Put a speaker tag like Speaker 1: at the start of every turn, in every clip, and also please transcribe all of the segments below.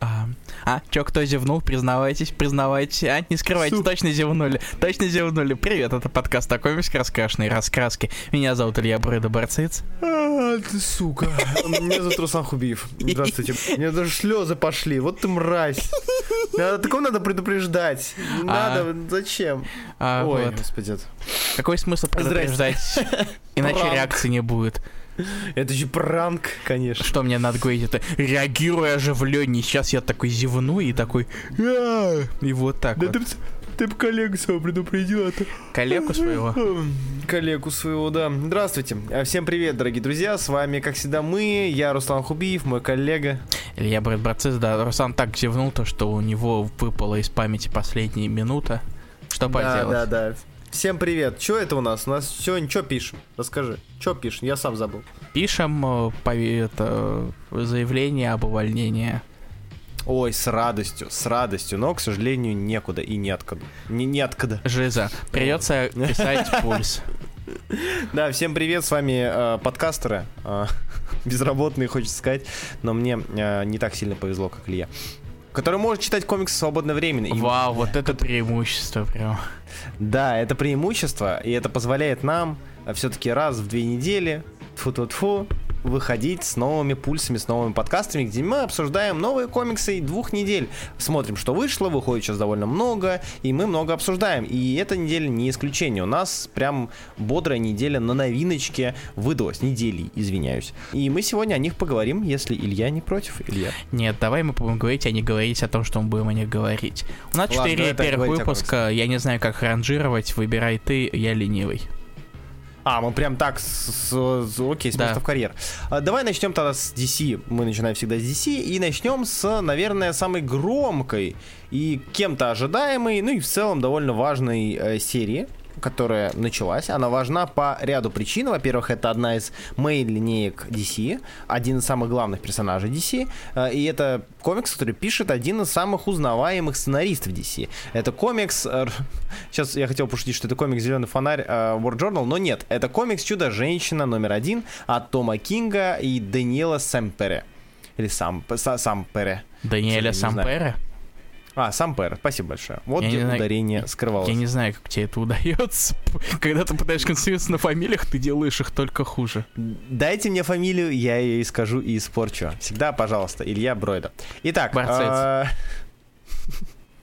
Speaker 1: А, а, чё, кто зевнул? Признавайтесь, признавайтесь. А, не скрывайте,
Speaker 2: Суп.
Speaker 1: точно зевнули. Точно зевнули. Привет, это подкаст «Такой раскрашенные раскраски». Меня зовут Илья Брыда Барциц.
Speaker 2: А, ты сука. Меня зовут Руслан Хубиев. Здравствуйте. Мне даже слезы пошли. Вот ты мразь. Надо, такого надо предупреждать.
Speaker 1: А.
Speaker 2: Надо. Зачем?
Speaker 1: А,
Speaker 2: Ой,
Speaker 1: вот.
Speaker 2: господи.
Speaker 1: Какой смысл предупреждать? Иначе
Speaker 2: Пранк.
Speaker 1: реакции не будет.
Speaker 2: Это же пранк, конечно.
Speaker 1: Что мне надо говорить? Это реагируй оживленнее. Сейчас я такой зевну и такой... И вот так вот.
Speaker 2: ты, ты бы коллегу своего предупредил, а то...
Speaker 1: Коллегу своего.
Speaker 2: Коллегу своего, да. Здравствуйте. А, Всем привет, дорогие друзья. С вами, как всегда, мы. Я Руслан Хубиев, мой коллега.
Speaker 1: Илья Брат Барциц, да. Руслан так зевнул, то, что у него выпала из памяти последняя минута. Что
Speaker 2: Да,
Speaker 1: поделать?
Speaker 2: да, да. Всем привет. Что это у нас? У нас сегодня что пишем? Расскажи. Что пишем? Я сам забыл.
Speaker 1: Пишем э, пови- это, заявление об увольнении.
Speaker 2: Ой, с радостью, с радостью, но, к сожалению, некуда и неоткуда. Не, неоткуда.
Speaker 1: Жиза. Придется писать пульс.
Speaker 2: Да, всем привет, с вами э, подкастеры, э, безработные, хочется сказать, но мне э, не так сильно повезло, как Илья, который может читать комиксы в свободное время. И-
Speaker 1: Вау, вот это преимущество прям.
Speaker 2: Да, это преимущество, и это позволяет нам все-таки раз в две недели, тфу-тфу-тфу, выходить с новыми пульсами, с новыми подкастами, где мы обсуждаем новые комиксы двух недель. Смотрим, что вышло, выходит сейчас довольно много, и мы много обсуждаем. И эта неделя не исключение. У нас прям бодрая неделя на новиночке выдалась. Недели, извиняюсь. И мы сегодня о них поговорим, если Илья не против. Илья.
Speaker 1: Нет, давай мы будем говорить, а не говорить о том, что мы будем о них говорить. У нас
Speaker 2: Ладно,
Speaker 1: четыре первых выпуска, я не знаю, как ранжировать, выбирай ты, я ленивый.
Speaker 2: А, мы прям так, с, с- с- окей, с
Speaker 1: Да.
Speaker 2: места в карьер. А, давай начнем тогда с DC. Мы начинаем всегда с DC. И начнем с, наверное, самой громкой и кем-то ожидаемой, ну и в целом довольно важной э, серии которая началась, она важна по ряду причин. Во-первых, это одна из мейн-линеек DC, один из самых главных персонажей DC, э, и это комикс, который пишет один из самых узнаваемых сценаристов DC. Это комикс... э, Сейчас я хотел пошутить, что это комикс «Зеленый фонарь» э, War Journal, но нет. Это комикс «Чудо-женщина» номер один от Тома Кинга и Даниэла Сампере. Или сам, Са- Сампере.
Speaker 1: Даниэля. Сампера?
Speaker 2: А, Сампере, спасибо большое. Вот
Speaker 1: Я
Speaker 2: где
Speaker 1: знаю,
Speaker 2: ударение скрывалось.
Speaker 1: Я не знаю, как тебе это удается. Когда ты пытаешься концентрироваться на фамилиях, ты делаешь их только хуже.
Speaker 2: Дайте мне фамилию, я ее и скажу и испорчу. Всегда, пожалуйста, Илья Бройда. Итак, а,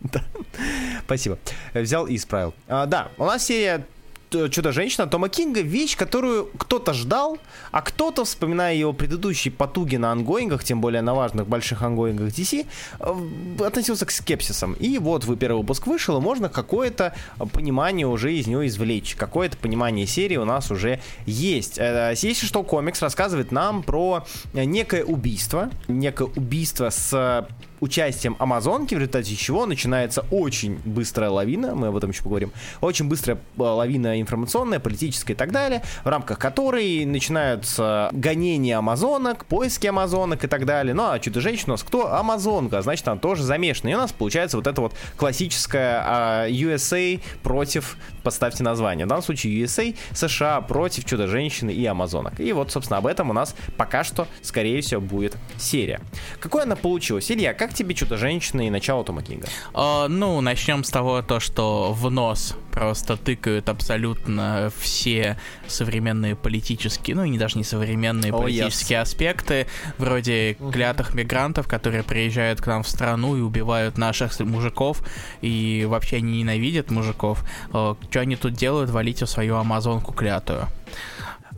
Speaker 2: спасибо. Взял и исправил. А, Да, у нас серия т- Чудо-женщина Тома Кинга вещь, которую кто-то ждал, а кто-то, вспоминая его предыдущие потуги на ангоингах, тем более на важных больших ангоингах DC, э, относился к скепсисам. И вот вы первый выпуск вышел, и можно какое-то понимание уже из него извлечь. Какое-то понимание серии у нас уже есть. Э, Если что, комикс рассказывает нам про э, некое убийство, некое убийство с участием Амазонки, в результате чего начинается очень быстрая лавина, мы об этом еще поговорим, очень быстрая э, лавина информационная, политическая и так далее, в рамках которой начинаются гонения амазонок, поиски амазонок и так далее. Ну а Чудо-женщина у нас кто? Амазонка, значит она тоже замешана. И у нас получается вот это вот классическая а, USA против, поставьте название, в данном случае USA, США против Чудо-женщины и Амазонок. И вот, собственно, об этом у нас пока что, скорее всего, будет серия. Какой она получилась? Илья, как тебе Чудо-женщина и начало Тома Кинга?
Speaker 1: А, ну, начнем с того, то, что в нос просто тыкают абсолютно все современные политические, ну и не даже не современные
Speaker 2: Oh,
Speaker 1: политические аспекты, вроде клятых мигрантов, которые приезжают к нам в страну и убивают наших мужиков, и вообще они ненавидят мужиков. что они тут делают? Валите свою амазонку клятую.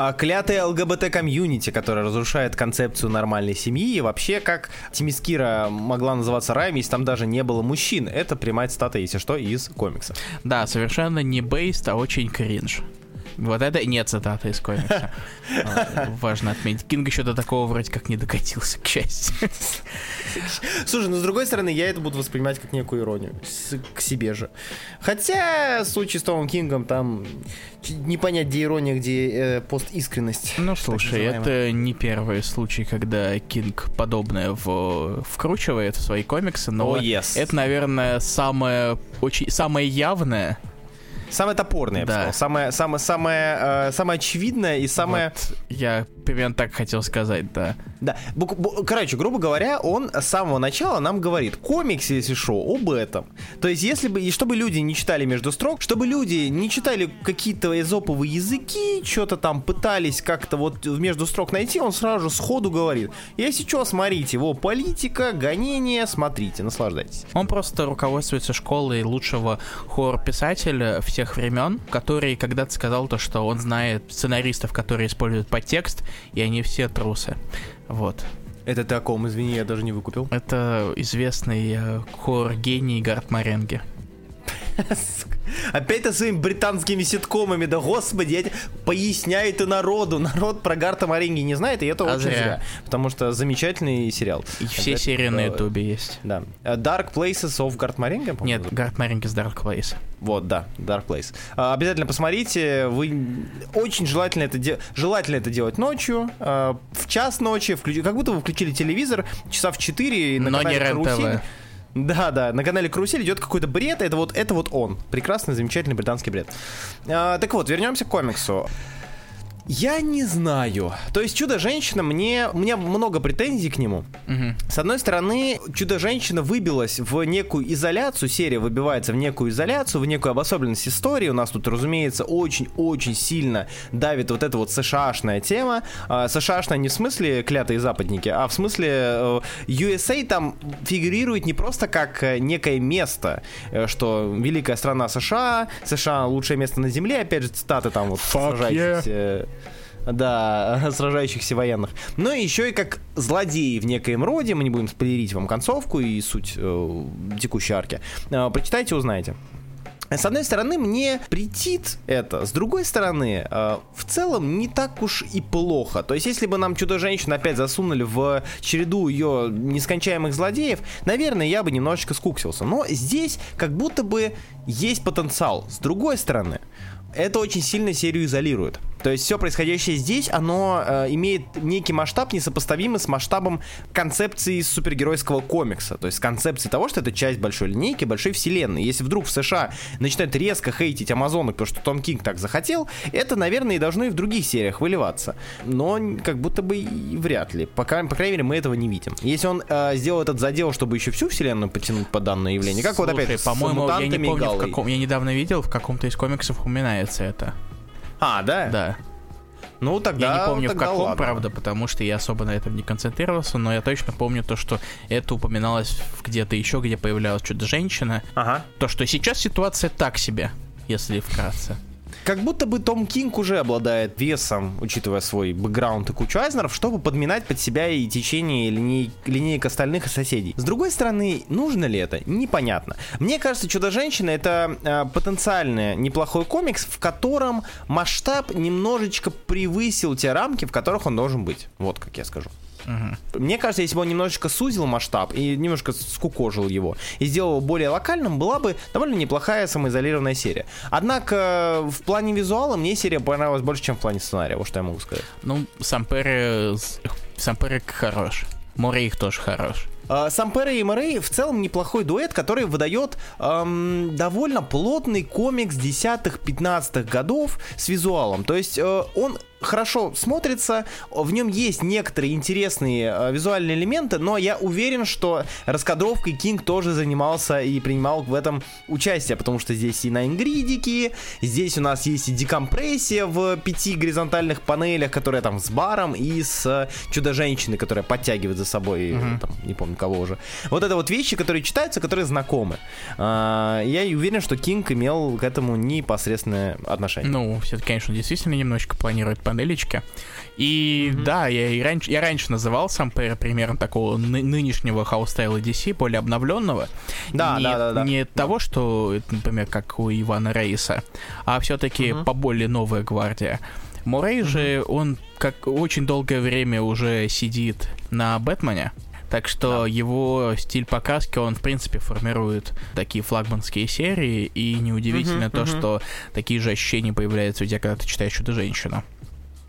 Speaker 2: А, Клятая ЛГБТ-комьюнити, которая разрушает концепцию нормальной семьи, и вообще, как Темискира могла называться раем, если там даже не было мужчин. Это прямая цитата, если что, из комикса.
Speaker 1: Да, совершенно не based, а очень кринж. Вот это не цитата из комикса. Важно отметить. Кинг еще до такого вроде как не докатился, к счастью.
Speaker 2: Слушай, ну с другой стороны, я это буду воспринимать как некую иронию с- к себе же. Хотя в случае с Томом Кингом там не понять, где ирония, где э, постискренность.
Speaker 1: Ну, слушай, это не первый случай, когда Кинг подобное в... вкручивает в свои комиксы, но
Speaker 2: О, yes.
Speaker 1: это, наверное, самое, очень, самое явное
Speaker 2: Самое топорное, я бы
Speaker 1: Да.
Speaker 2: сказал. Самое, самое, самое, э, самое очевидное и самое...
Speaker 1: Вот, я примерно так хотел сказать, да.
Speaker 2: Да, бук- бу- короче, грубо говоря, он с самого начала нам говорит, комикс, если шо, об этом. То есть, если бы, и чтобы люди не читали между строк, чтобы люди не читали какие-то эзоповые языки, что-то там пытались как-то вот в между строк найти, он сразу же сходу говорит, если что, смотрите, его политика, гонение, смотрите, наслаждайтесь.
Speaker 1: Он просто руководствуется школой лучшего хоррор-писателя всех времен, который когда-то сказал то, что он знает сценаристов, которые используют подтекст, и они все трусы. Вот.
Speaker 2: Это ты о ком, извини, я даже не выкупил.
Speaker 1: Это известный э, хоррор-гений Гарт Маренге.
Speaker 2: Опять ты своими британскими ситкомами, да господи, я тебе поясняю это народу. Народ про Гарта Маринги не знает, и это
Speaker 1: А
Speaker 2: очень
Speaker 1: зря.
Speaker 2: зря. Потому что замечательный сериал.
Speaker 1: И все
Speaker 2: Это,
Speaker 1: серии на
Speaker 2: э,
Speaker 1: ютубе есть.
Speaker 2: Да. Э, Dark Places of Гарт Маринга,
Speaker 1: Нет, Гарт Маренге с Dark Place.
Speaker 2: Вот, да, Dark Place. А, Обязательно посмотрите. Вы очень желательно это, де- желательно это делать ночью, а, в час ночи, включи- как будто вы включили телевизор часа в 4 на
Speaker 1: Но
Speaker 2: канале
Speaker 1: не.
Speaker 2: «Карусель». Да, да, на канале Карусель идет какой-то бред, это вот, это вот он. Прекрасный, замечательный британский бред. А, так вот, вернемся к комиксу. Я не знаю. То есть Чудо-женщина, мне, у меня много претензий к нему.
Speaker 1: Мгм.
Speaker 2: С одной стороны, Чудо-женщина выбилась в некую изоляцию, серия выбивается в некую изоляцию, в некую обособленность истории. У нас тут, разумеется, очень-очень сильно давит вот эта вот США-шная тема. А, США-шная не в смысле клятые западники, а в смысле э, USA там фигурирует не просто как э, некое место, э, что великая страна США, США лучшее место на земле, опять же, цитаты там вот сражающихся да, сражающихся военных. Но еще и как злодеи в некоем роде, мы не будем спойлерить вам концовку и суть э, текущей арки. Э, прочитайте, узнаете. С одной стороны, мне претит это, с другой стороны, э, в целом не так уж и плохо. То есть, если бы нам Чудо-женщину опять засунули в череду ее нескончаемых злодеев, наверное, я бы немножечко скуксился. Но здесь как будто бы есть потенциал. С другой стороны, это очень сильно серию изолирует. То есть все происходящее здесь, оно э, имеет некий масштаб, несопоставимый с масштабом концепции супергеройского комикса. То есть концепции того, что это часть большой линейки, большой вселенной. Если вдруг в США начинают резко хейтить Амазонок, потому что Том Кинг так захотел, это, наверное, и должно и в других сериях выливаться. Но как будто бы и вряд ли. Пока, по крайней мере, мы этого не видим. Если он э, сделал этот задел, чтобы еще всю вселенную потянуть под данное явление, как вот
Speaker 1: Слушай,
Speaker 2: опять с
Speaker 1: по-моему, я не помню, в каком... Я недавно видел, в каком-то из комиксов упоминается это.
Speaker 2: А, да?
Speaker 1: Да.
Speaker 2: Ну, тогда
Speaker 1: я не помню, в
Speaker 2: тогда
Speaker 1: каком,
Speaker 2: ладно.
Speaker 1: правда, потому что я особо на этом не концентрировался, но я точно помню то, что это упоминалось в- где-то еще, где появлялась Чудо-женщина.
Speaker 2: Ага.
Speaker 1: То, что сейчас ситуация так себе, если вкратце.
Speaker 2: Как будто бы Том Кинг уже обладает весом, учитывая свой бэкграунд и кучу Айзнеров, чтобы подминать под себя и течение линей, линеек остальных и соседей. С другой стороны, нужно ли это? Непонятно. Мне кажется, Чудо-женщина это э, потенциально неплохой комикс, в котором масштаб немножечко превысил те рамки, в которых он должен быть. Вот как я скажу.
Speaker 1: Мгм.
Speaker 2: Мне кажется, если бы он немножечко сузил масштаб и немножко скукожил его и сделал его более локальным, была бы довольно неплохая самоизолированная серия. Однако в плане визуала мне серия понравилась больше, чем в плане сценария, вот что я могу сказать.
Speaker 1: Ну, Сампере... Сампере хорош. Море их тоже хорош.
Speaker 2: А, Сампера и Морей в целом неплохой дуэт, который выдает эм, довольно плотный комикс 10-15 годов с визуалом. То есть э, он хорошо смотрится, в нем есть некоторые интересные э, визуальные элементы, но я уверен, что раскадровкой Кинг тоже занимался и принимал в этом участие, потому что здесь и nine grid ики, здесь у нас есть и декомпрессия в пяти горизонтальных панелях, которая там с баром и с э, чудо-женщиной, которая подтягивает за собой, э, там, не помню кого уже. Вот это вот вещи, которые читаются, которые знакомы. А, я и уверен, что Кинг имел к этому непосредственное отношение.
Speaker 1: Ну, все-таки, конечно, действительно немножечко планирует панелечки. И да, я и раньше, я раньше называл Сампера примером такого ны- нынешнего house style а DC, более обновленного.
Speaker 2: Да,
Speaker 1: не,
Speaker 2: да, да, да.
Speaker 1: Не того, что, например, как у Ивана Рейса, а все-таки поболее новая гвардия. Мурей же, он как очень долгое время уже сидит на Бэтмене. Так что его стиль покраски, он, в принципе, формирует такие флагманские серии, и неудивительно
Speaker 2: Мгм,
Speaker 1: то,
Speaker 2: мгм.
Speaker 1: что такие же ощущения появляются у тебя, когда ты читаешь «Чудо-женщину».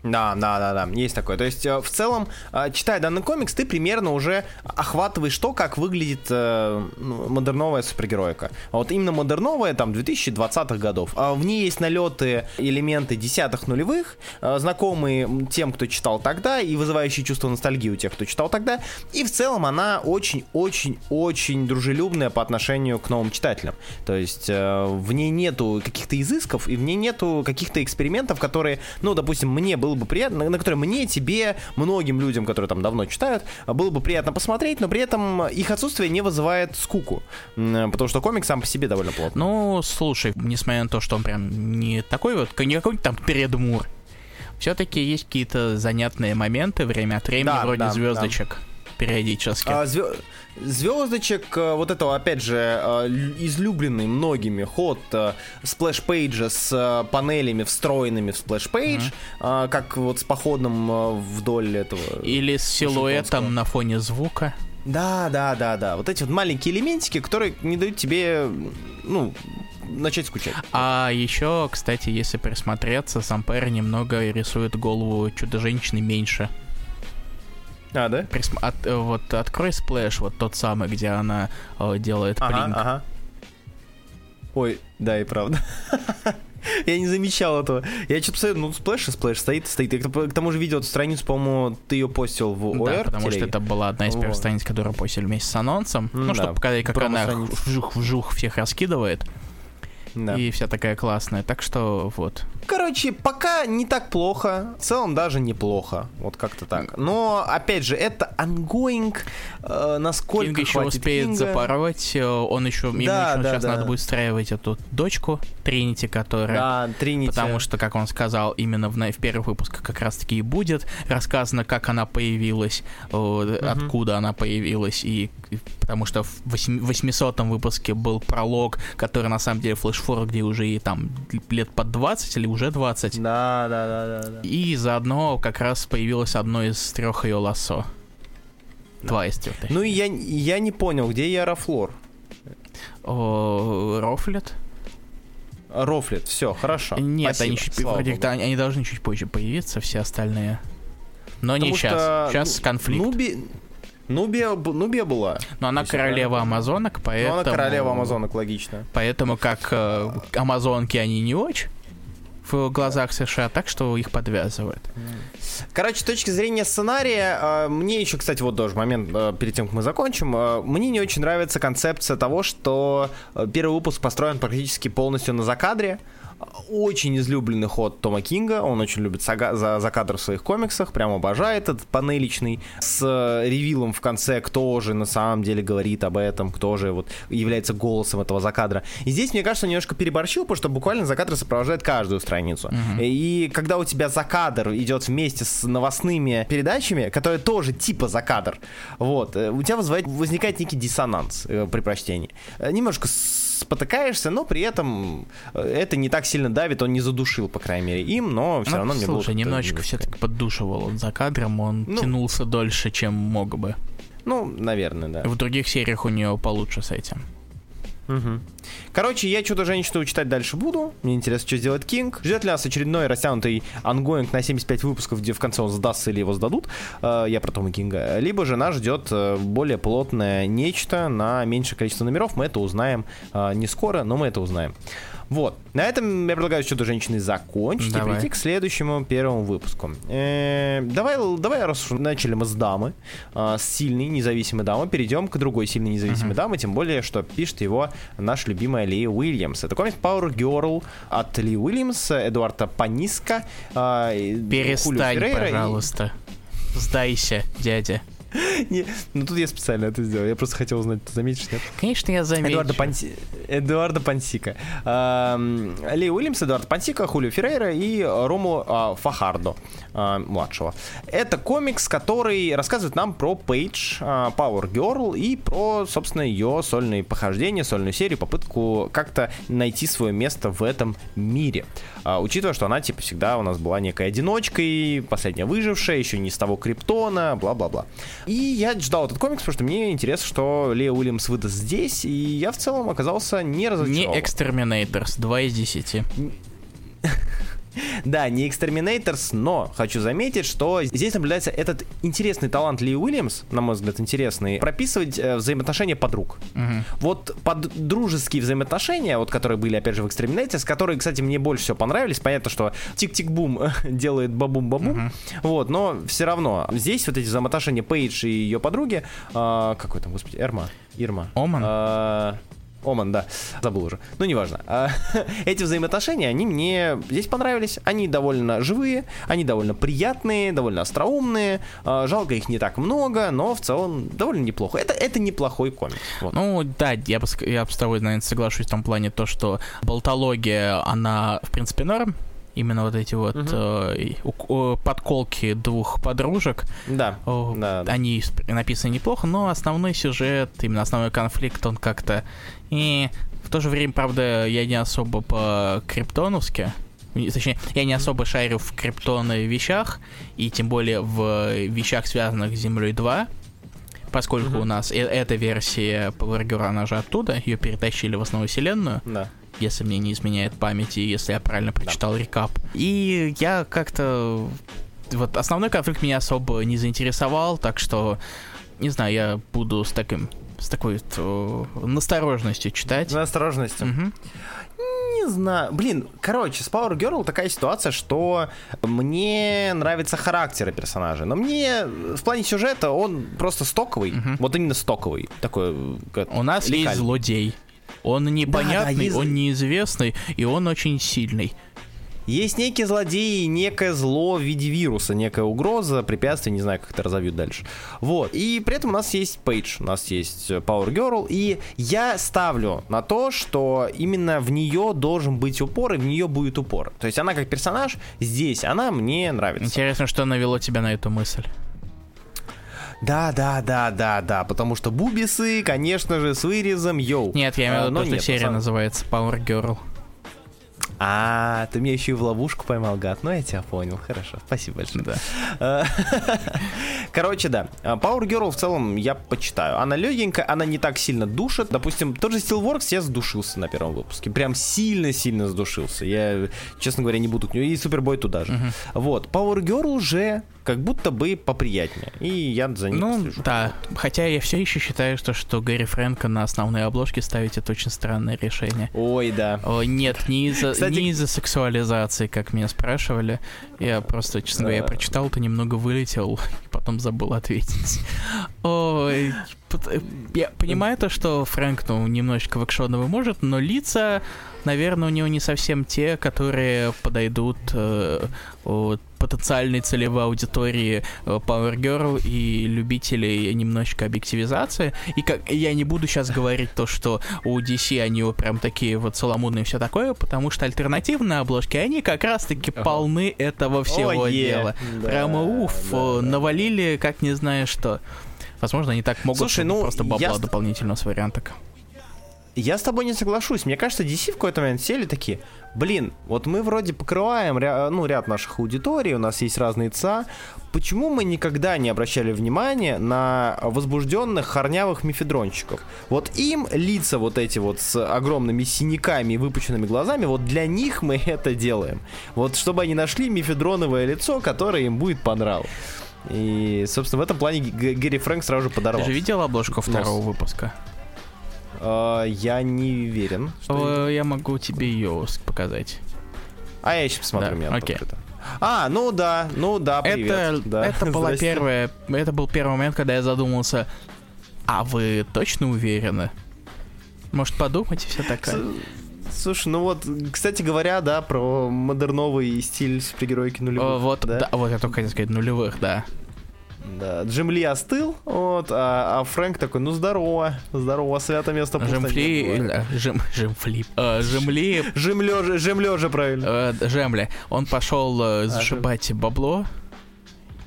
Speaker 2: Да, да, да, да, есть такое. То есть, э, в целом, э, читая данный комикс, ты примерно уже охватываешь то, как выглядит э, ну, модерновая супергероика. А вот именно модерновая, там, 2020-х годов. А в ней есть налеты, элементы десятых нулевых, знакомые тем, кто читал тогда, и вызывающие чувство ностальгии у тех, кто читал тогда. И в целом она очень-очень-очень дружелюбная по отношению к новым читателям. То есть, в ней нету каких-то изысков, и в ней нету каких-то экспериментов, которые, ну, допустим, мне было было бы приятно, на которые мне, тебе, многим людям, которые там давно читают, было бы приятно посмотреть, но при этом их отсутствие не вызывает скуку, потому что комик сам по себе довольно плотный.
Speaker 1: Ну, слушай, несмотря на то, что он прям не такой вот, не какой-нибудь там передмур, все-таки есть какие-то занятные моменты время от времени, да, вроде да, звездочек. Да периодически. А,
Speaker 2: звё... Звездочек, э, вот этого, опять же, э, излюбленный многими ход splash page а с э, панелями встроенными в splash page, угу. как вот с походом вдоль этого.
Speaker 1: Или с силуэтом на фоне звука.
Speaker 2: Да, да, да, да. Вот эти вот маленькие элементики, которые не дают тебе, ну, начать скучать.
Speaker 1: А еще, кстати, если присмотреться, Сампер немного рисует голову чудо-женщины меньше.
Speaker 2: А, да?
Speaker 1: Присм... От, э, вот открой splash, вот тот самый, где она о, делает ага, плинк. Ага.
Speaker 2: Ой, да, и правда. Я не замечал этого. Я что-то посмотрел, ну, splash и splash стоит, стоит. Я к тому же видел эту страницу, по-моему, ты ее постил в ОР.
Speaker 1: Да, потому что это была одна из первых страниц, которую постили вместе с анонсом. Ну, ну чтобы показать, как она вжух-вжух всех раскидывает. Да. И вся такая классная. Так что вот.
Speaker 2: Короче, пока не так плохо. В целом даже неплохо. Вот как-то так. Но, опять же, это ongoing. Э, насколько Кинг
Speaker 1: еще успеет Кинга. запороть. Э, он еще, ему да, еще да, сейчас да. надо будет устраивать эту дочку Тринити, которая... Да, Тринити. Потому что, как он сказал, именно в, в первых выпусках как раз-таки и будет рассказано, как она появилась, угу. откуда она появилась. И потому что в 800 выпуске был пролог, который на самом деле флешфор, где уже и там лет под 20 или уже 20.
Speaker 2: Да, да, да, да. да.
Speaker 1: И заодно как раз появилось одно из трех ее лассо. Да. Два из трех.
Speaker 2: Ну и я, я не понял, где Ярофлор?
Speaker 1: О, Рофлет?
Speaker 2: Рофлет, все, хорошо.
Speaker 1: Нет, Спасибо, они, чуть, вроде, они, они должны чуть позже появиться, все остальные. Но Потому не сейчас. Сейчас ну, конфликт.
Speaker 2: Нуби, Нубия, Нубия была.
Speaker 1: Но она королева она... амазонок, поэтому... Но она
Speaker 2: королева амазонок, логично.
Speaker 1: Поэтому как э, амазонки они не очень в глазах США, так что их подвязывают.
Speaker 2: Короче, с точки зрения сценария, э, мне еще, кстати, вот тоже момент э, перед тем, как мы закончим, э, мне не очень нравится концепция того, что первый выпуск построен практически полностью на закадре очень излюбленный ход Тома Кинга. Он очень любит сага, за, за кадр в своих комиксах. Прям обожает этот панеличный. С э, ревилом в конце, кто же на самом деле говорит об этом, кто же вот является голосом этого закадра. И здесь, мне кажется, он немножко переборщил, потому что буквально закадр сопровождает каждую страницу. Uh-huh. И когда у тебя закадр идет вместе с новостными передачами, которые тоже типа закадр, вот, э, у тебя вызывает, возникает некий диссонанс э, при прочтении. Э, немножко спотыкаешься, но при этом э, это не так сильно давит, он не задушил, по крайней мере, им, но все ну, равно
Speaker 1: мне
Speaker 2: было... Слушай,
Speaker 1: немножечко все-таки поддушивал он за кадром, он ну, тянулся дольше, чем мог бы.
Speaker 2: Ну, наверное, да.
Speaker 1: В других сериях у нее получше с этим.
Speaker 2: Угу. Короче, я чудо-женщину читать дальше буду. Мне интересно, что сделает Кинг. Ждет ли нас очередной растянутый ongoing на 75 выпусков, где в конце он сдастся или его сдадут. Э, я про Тома Кинга. Либо же нас ждет э, более плотное нечто на меньшее количество номеров. Мы это узнаем э, не скоро, но мы это узнаем. Вот. На этом я предлагаю что-то женщины закончить давай. и перейти к следующему первому выпуску. Э, давай, давай, раз начали мы с дамы, э, с сильной независимой дамы, перейдем к другой сильной независимой uh-huh. дамы, тем более, что пишет его наш любимая Ли Уильямс. Это комикс Power Girl от Ли Уильямс, Эдуарда Паниска.
Speaker 1: Э, Перестань, пожалуйста. И... Сдайся, дядя.
Speaker 2: Не, ну тут я специально это сделал. Я просто хотел узнать, ты заметишь, нет?
Speaker 1: Конечно, я замечу.
Speaker 2: Эдуарда, Панси... Эдуарда Пансика. Эм, Ли Уильямс, Эдуард Пансика, Хулио Феррейра и Рому э, Фахардо э, младшего. Это комикс, который рассказывает нам про Пейдж, э, Power Girl и про, собственно, ее сольные похождения, сольную серию, попытку как-то найти свое место в этом мире. Э, учитывая, что она, типа, всегда у нас была некой одиночкой, последняя выжившая, еще не с того криптона, бла-бла-бла. И я ждал этот комикс, потому что мне интересно, что Лео Уильямс выдаст здесь, и я в целом оказался не разочарован.
Speaker 1: Не Exterminators, 2 из 10.
Speaker 2: Да, не Exterminators, но хочу заметить, что здесь наблюдается этот интересный талант Ли Уильямс, на мой взгляд, интересный, прописывать э, взаимоотношения подруг.
Speaker 1: Мгм.
Speaker 2: Вот под дружеские взаимоотношения, вот которые были, опять же, в Exterminators, которые, кстати, мне больше всего понравились. Понятно, что тик-тик-бум делает бабум-бабум,
Speaker 1: Мгм.
Speaker 2: вот, но все равно здесь вот эти взаимоотношения Пейдж и ее подруги, а, какой там, господи, Эрма, Ирма.
Speaker 1: Оман?
Speaker 2: А, Оман, да, забыл уже. Ну, неважно. А, Эти взаимоотношения, они мне здесь понравились. Они довольно живые, они довольно приятные, довольно остроумные. А, Жалко их не так много, но в целом довольно неплохо. Это, это неплохой комикс. Вот.
Speaker 1: Ну, да, я бы, я бы с тобой, наверное, соглашусь в том плане, то, что болтология, она, в принципе, норм. Именно вот эти вот
Speaker 2: Мгм.
Speaker 1: э, подколки двух подружек,
Speaker 2: Да,
Speaker 1: о,
Speaker 2: да,
Speaker 1: они написаны неплохо, но основной сюжет, именно основной конфликт, он как-то... И в то же время, правда, я не особо по-криптоновски, точнее, я не особо шарю в криптонных вещах, и тем более в вещах, связанных с Землей 2, поскольку
Speaker 2: Мгм.
Speaker 1: у нас э- эта версия Power Girl, она же оттуда, ее перетащили в основную вселенную,
Speaker 2: Да.
Speaker 1: Если мне не изменяет память, и если я правильно прочитал рекап. И я как-то... Вот основной конфликт меня особо не заинтересовал, так что, не знаю, я буду с таким с такой вот, э, настороженностью читать.
Speaker 2: За осторожностью.
Speaker 1: Мгм.
Speaker 2: Не знаю. Блин, короче, с Power Girl такая ситуация, что мне нравятся характеры персонажей, но мне в плане сюжета он просто стоковый.
Speaker 1: Мгм.
Speaker 2: Вот именно стоковый. Такой, как
Speaker 1: У нас есть
Speaker 2: лекаль.
Speaker 1: злодей. Он непонятный,
Speaker 2: есть-
Speaker 1: он неизвестный, и он очень сильный.
Speaker 2: Есть некий злодей, некое зло в виде вируса, некая угроза, препятствие, не знаю, как это разовьют дальше. Вот. И при этом у нас есть Пейдж, у нас есть э, Power Girl, и я ставлю на то, что именно в нее должен быть упор, и в нее будет упор. То есть она как персонаж здесь, она мне нравится.
Speaker 1: Интересно, что навело тебя на эту мысль.
Speaker 2: Да, да, да, да, да, потому что бубисы, конечно же, с вырезом, йоу.
Speaker 1: Нет, я имею в
Speaker 2: А,
Speaker 1: виду, то, что
Speaker 2: нет, на
Speaker 1: серия
Speaker 2: самом-
Speaker 1: называется Power Girl.
Speaker 2: А, ты меня еще и в ловушку поймал, гад. Ну, я тебя понял. Хорошо, спасибо большое.
Speaker 1: Да.
Speaker 2: Э, Короче, да. А, Power Girl в целом я почитаю. Она легенькая, она не так сильно душит. Допустим, тот же Steelworks я сдушился на первом выпуске. Прям сильно-сильно сдушился. Я, честно говоря, не буду к нему. И Супербой туда же. Вот. Power Girl уже как будто бы поприятнее. И я за ним
Speaker 1: Ну,
Speaker 2: послежу.
Speaker 1: да. Хотя я все еще считаю, что, что Гэри Фрэнка на основные обложки ставить это очень странное решение.
Speaker 2: Ой, да.
Speaker 1: О, нет, не из-за
Speaker 2: Кстати-
Speaker 1: не из-за сексуализации, как меня спрашивали. Я просто, честно говоря, я прочитал, ты немного вылетел, и потом забыл ответить. Ой, я понимаю то, что Фрэнк, ну, немножечко в экшоновый может, но лица, наверное, у него не совсем те, которые подойдут э, от потенциальной целевой аудитории э, Power Girl и любителей немножечко объективизации. И как я не буду сейчас говорить то, что у DC они вот прям такие вот соломунные и все такое, потому что альтернативные обложки, они как раз-таки
Speaker 2: Ага.
Speaker 1: полны этого всего
Speaker 2: О, е.
Speaker 1: дела.
Speaker 2: Да,
Speaker 1: Прямо уф, э,
Speaker 2: да.
Speaker 1: навалили как не знаю что. Возможно, они так могут
Speaker 2: Слушай, ну,
Speaker 1: просто бабла
Speaker 2: я
Speaker 1: дополнительного с варианток.
Speaker 2: Я с тобой не соглашусь. Мне кажется, DC в какой-то момент сели такие, блин, вот мы вроде покрываем ря- ну, ряд наших аудиторий, у нас есть разные ЦА. Почему мы никогда не обращали внимания на возбужденных хорнявых мифедрончиков? Вот им лица вот эти вот с огромными синяками и выпученными глазами, вот для них мы это делаем. Вот чтобы они нашли мифедроновое лицо, которое им будет по нраву. И, собственно, в этом плане Г- Гэри Фрэнк сразу же
Speaker 1: Ты
Speaker 2: подорвал.
Speaker 1: же видел обложку
Speaker 2: Нос.
Speaker 1: второго выпуска?
Speaker 2: А, я не уверен. что
Speaker 1: Э, Я могу тебе ее показать.
Speaker 2: А я еще посмотрю,
Speaker 1: Да,
Speaker 2: у меня
Speaker 1: окей.
Speaker 2: открыто. А, ну да, ну да, привет.
Speaker 1: Это,
Speaker 2: да.
Speaker 1: это была первая, это был первый момент, когда я задумался, а вы точно уверены? Может, подумать и все такое?
Speaker 2: Слушай, ну вот, кстати говоря, да, про модерновый стиль супергеройки нулевых.
Speaker 1: О, Вот,
Speaker 2: да?
Speaker 1: да, вот я только хотел сказать, нулевых, да.
Speaker 2: Да, Джим Ли остыл, вот, а, а Фрэнк такой, ну здорово, здорово, свято место пусто
Speaker 1: Жемфли,
Speaker 2: бывает».
Speaker 1: э, жем, жемфлип, э, жемли,
Speaker 2: Жим лежа, жим лежа, правильно.
Speaker 1: э. Он пошел э, зашибать бабло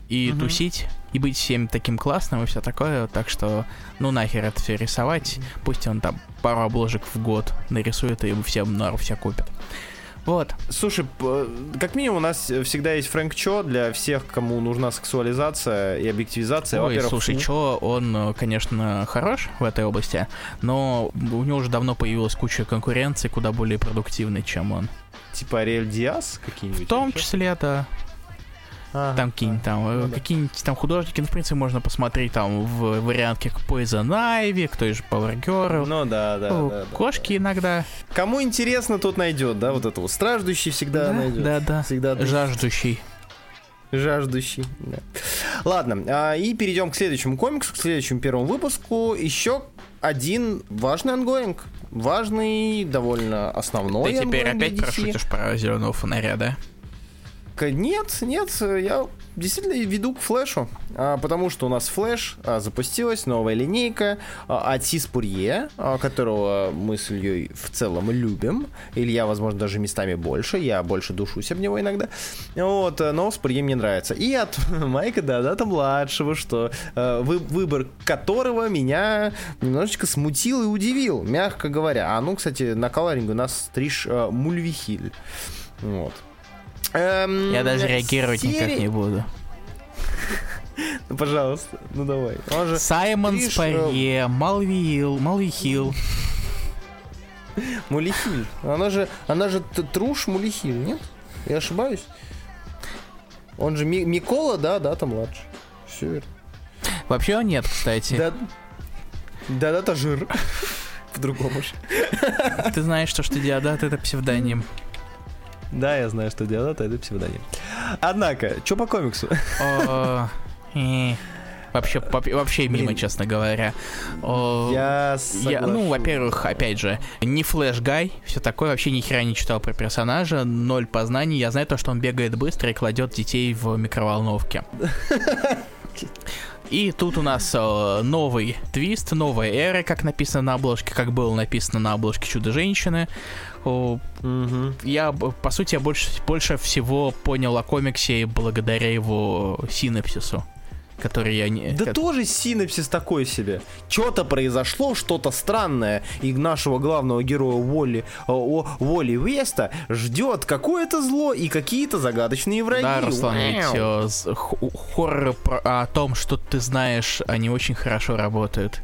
Speaker 1: и тусить, и быть всем таким классным и все такое, так что, ну нахер это все рисовать, пусть он там пару обложек в год нарисует и всем нару все купят. Вот.
Speaker 2: Слушай, как минимум у нас всегда есть Фрэнк Чо для всех, кому нужна сексуализация и объективизация.
Speaker 1: Ой, слушай. Чо, он, э, конечно, хорош в этой области, но у него уже давно появилась куча конкуренции, куда более продуктивной, чем он.
Speaker 2: Типа Ариэль Диас какие-нибудь?
Speaker 1: В том
Speaker 2: еще?
Speaker 1: числе, да.
Speaker 2: Ага,
Speaker 1: Там какие-нибудь там, э,
Speaker 2: ну да.
Speaker 1: какие-нибудь там художники, ну, в принципе, можно посмотреть там в вариантке как Poison Ivy, кто же Power Girl.
Speaker 2: Ну да, да,
Speaker 1: Ну,
Speaker 2: да, да,
Speaker 1: Кошки иногда.
Speaker 2: да. Кому интересно, тот найдет, да, вот этого страждущий всегда
Speaker 1: да,
Speaker 2: найдет.
Speaker 1: да, да.
Speaker 2: Всегда отыщет.
Speaker 1: Жаждущий.
Speaker 2: Жаждущий. да. Ладно, а, и перейдем к следующему комиксу, к следующему первому выпуску. Еще один важный ongoing. Важный, довольно основной
Speaker 1: Ты теперь опять прошутишь про зеленого фонаря, да?
Speaker 2: Нет, нет, я действительно веду к флешу, а, потому что у нас флеш а, запустилась, новая линейка а, от Си Спурье, которого мы с Ильей в целом любим. Илья, возможно, даже местами больше, я больше душусь об него иногда. Вот, а, но с мне нравится. И от Майка Дадата младшего, что вы- выбор которого меня немножечко смутил и удивил, мягко говоря. А ну, кстати, на колоринге у нас стриж а, Мульвихиль. Вот. Эм,
Speaker 1: Я даже реагировать никак
Speaker 2: серии-
Speaker 1: не буду.
Speaker 2: Ну, пожалуйста, ну давай. Же
Speaker 1: Саймон
Speaker 2: Триш,
Speaker 1: Спарье, Малвил, Малвихил.
Speaker 2: Мулихиль. Она же, она же Труш Мулихиль, нет? Я ошибаюсь? Он же Ми- Микола, да, да, там младший. Все верно.
Speaker 1: Вообще нет, кстати.
Speaker 2: Да, да, да, это жир. По-другому же.
Speaker 1: Ты знаешь, что, что Диадат это псевдоним.
Speaker 2: Да, я знаю, что Диадата это псевдоним. Однако, что по комиксу?
Speaker 1: Э, Вообще, вообще мимо, честно говоря.
Speaker 2: Я
Speaker 1: Я, ну, во-первых, опять же, не Flash guy, все такое, вообще ни хера не читал про персонажа, ноль познаний. Я знаю то, что он бегает быстро и кладет детей в микроволновке. И тут у нас э, новый твист, новая эра, как написано на обложке, как было написано на обложке Чудо-женщины. О. Я, по сути, я больше, больше всего понял о комиксе благодаря его синапсису, который я не...
Speaker 2: Да
Speaker 1: ко-
Speaker 2: тоже синапсис такой себе. Что-то произошло, что-то странное, и нашего главного героя Уолли, о, о, Уолли Веста ждет какое-то зло и какие-то загадочные враги.
Speaker 1: Да, Руслан, ведь
Speaker 2: Вау.
Speaker 1: э, х- хорроры про- о том, что ты знаешь, они очень хорошо работают.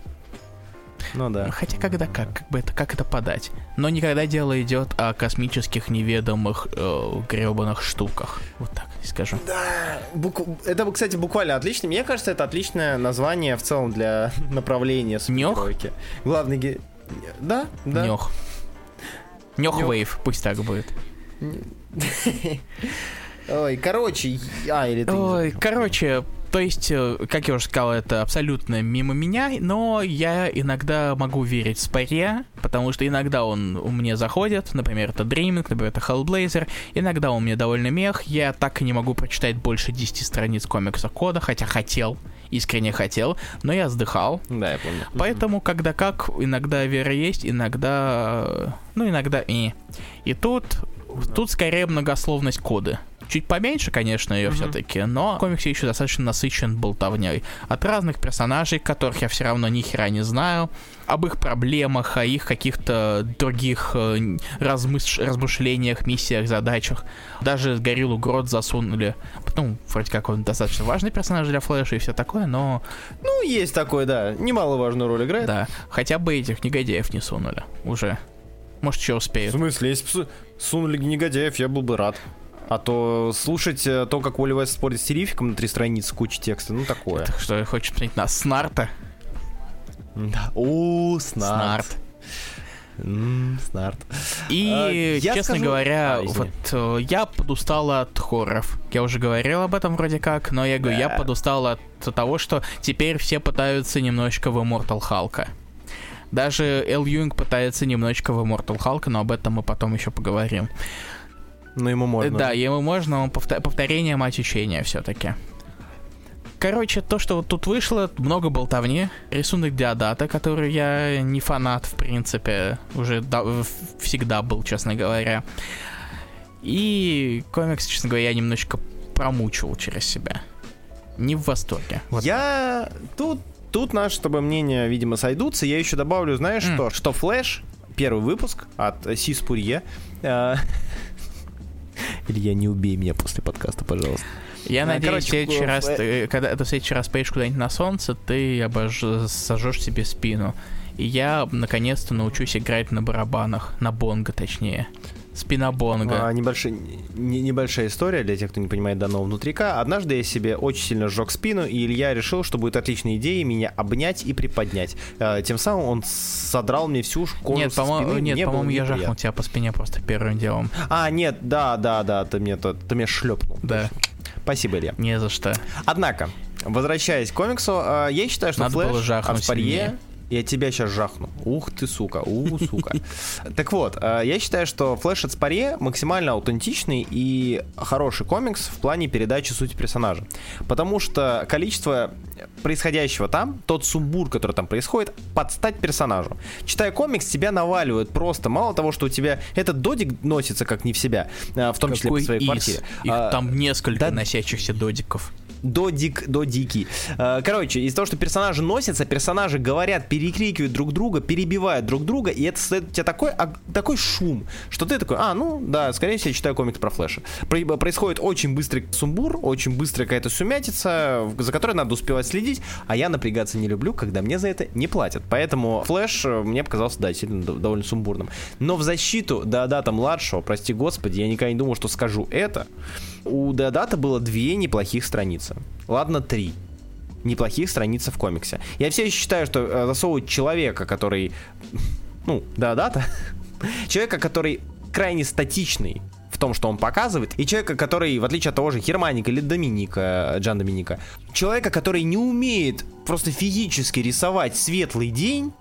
Speaker 2: Ну да.
Speaker 1: Хотя когда как, как бы это как это подать? Но никогда дело идет о космических неведомых э, гребаных штуках. Вот так скажу.
Speaker 2: Да, бук- это, кстати, буквально отлично. Мне кажется, это отличное название в целом для направления супергеройки. Главный ге... Да, да.
Speaker 1: Нёх. Нёх
Speaker 2: Нёх.
Speaker 1: Вейв, пусть так будет.
Speaker 2: Ой, короче, а, или ты...
Speaker 1: Ой, короче, то есть, э, как я уже сказал, это абсолютно мимо меня, но я иногда могу верить в Спаре, потому что иногда он у меня заходит, например, это Dreaming, например, это Hellblazer, иногда он мне довольно мех, я так и не могу прочитать больше 10 страниц комикса кода, хотя хотел, искренне хотел, но я сдыхал,
Speaker 2: Да, я помню.
Speaker 1: Поэтому, когда как, иногда вера есть, иногда... э, Ну, иногда и. И тут... Тут скорее многословность коды. Чуть поменьше, конечно, ее
Speaker 2: Мгм.
Speaker 1: все-таки, но комикс еще достаточно насыщен болтовней. От разных персонажей, которых я все равно ни хера не знаю, об их проблемах, о их каких-то других э, размыш- размышлениях, миссиях, задачах. Даже Гориллу Грот засунули. Ну, вроде как он достаточно важный персонаж для Флэша и все такое, но
Speaker 2: Ну, есть такой, да. Немаловажную роль играет.
Speaker 1: да, хотя бы этих негодяев не сунули уже. Может, еще
Speaker 2: В
Speaker 1: успеют.
Speaker 2: смысле, если бы су- сунули негодяев, я был бы рад. А то слушать э, то, как Уолли Вест спорит с Терификом на три страницы, куча текста, ну такое.
Speaker 1: Так что, хочешь посмотреть на Снарта?
Speaker 2: Да. О, снарт.
Speaker 1: Снарт.
Speaker 2: Снарт.
Speaker 1: И,
Speaker 2: А, я
Speaker 1: честно
Speaker 2: скажу-
Speaker 1: говоря,
Speaker 2: А, извини.
Speaker 1: вот э, я подустал от хорроров. Я уже говорил об этом вроде как, но я говорю, я
Speaker 2: Да.
Speaker 1: подустал от того, что теперь все пытаются немножечко в Immortal Халка. Даже Эл Юинг пытается немножечко в Immortal Халка, но об этом мы потом еще поговорим.
Speaker 2: Ну, ему можно.
Speaker 1: Да, ему можно, он повто- повторение мать учения все-таки. Короче, то, что вот тут вышло, много болтовни. Рисунок Диадата, который я не фанат, в принципе, уже в- всегда был, честно говоря. И комикс, честно говоря, я немножечко промучивал через себя. Не в восторге. Вот.
Speaker 2: Я тут, тут наши с тобой мнения, видимо, сойдутся. Я еще добавлю, знаешь
Speaker 1: М.
Speaker 2: что? Что Флэш, первый выпуск от э, Сис Пурье. э, Илья, не убей меня после подкаста, пожалуйста.
Speaker 1: Я
Speaker 2: А,
Speaker 1: надеюсь,
Speaker 2: короче,
Speaker 1: в следующий раз, ты, когда ты в следующий раз поедешь куда-нибудь на солнце, ты обож- сожжешь себе спину. И я наконец-то научусь играть на барабанах, на бонго точнее. Спинобонга.
Speaker 2: А, небольшой, не, небольшая история для тех, кто не понимает данного внутрика. Однажды я себе очень сильно сжег спину, и Илья решил, что будет отличной идеей меня обнять и приподнять. А, тем самым он содрал мне всю кожу
Speaker 1: Нет,
Speaker 2: со спины.
Speaker 1: нет,
Speaker 2: Мне
Speaker 1: по-моему, я жахнул тебя по спине просто первым делом.
Speaker 2: А, нет, да, да, да, ты мне, ты, ты меня шлепнул.
Speaker 1: Да,
Speaker 2: Спасибо, Илья.
Speaker 1: не за что.
Speaker 2: Однако, возвращаясь к комиксу, э, я считаю, что
Speaker 1: Надо
Speaker 2: Флэш
Speaker 1: жахнуть
Speaker 2: от Спарье...
Speaker 1: сильнее.
Speaker 2: Я тебя сейчас жахну. Ух ты, сука. У, сука. Так вот, э, я считаю, что Флэш от Спарье максимально аутентичный и хороший комикс в плане передачи сути персонажа. Потому что количество происходящего там, тот сумбур, который там происходит, под стать персонажу. Читая комикс, тебя наваливают просто. Мало того, что у тебя этот додик носится как не в себя, э, в том числе по своей
Speaker 1: из?
Speaker 2: квартире.
Speaker 1: Их
Speaker 2: А,
Speaker 1: там несколько
Speaker 2: да-
Speaker 1: носящихся додиков.
Speaker 2: Додик, додики. Э, Короче, из-за того, что персонажи носятся, персонажи говорят, перекрикивают друг друга, перебивают друг друга, и это создает у тебя такой, аг- такой шум, что ты такой, а, ну, да, скорее всего, я читаю комикс про Флэша. Про- Происходит очень быстрый сумбур, очень быстрая какая-то сумятица, за которой надо успевать следить, а я напрягаться не люблю, когда мне за это не платят. Поэтому Флэш э, мне показался, да, д- довольно сумбурным. Но в защиту Деодата младшего, прости господи, я никогда не думал, что скажу это, у Деодата было две неплохих страницы. Ладно, три неплохих страницы в комиксе. Я все еще считаю, что э, засовывать человека, который, ну, Деодата, человека, который крайне статичный в том, что он показывает, и человека, который, в отличие от того же Херманика или Доминика, Джан Доминика, человека, который не умеет просто физически рисовать светлый день,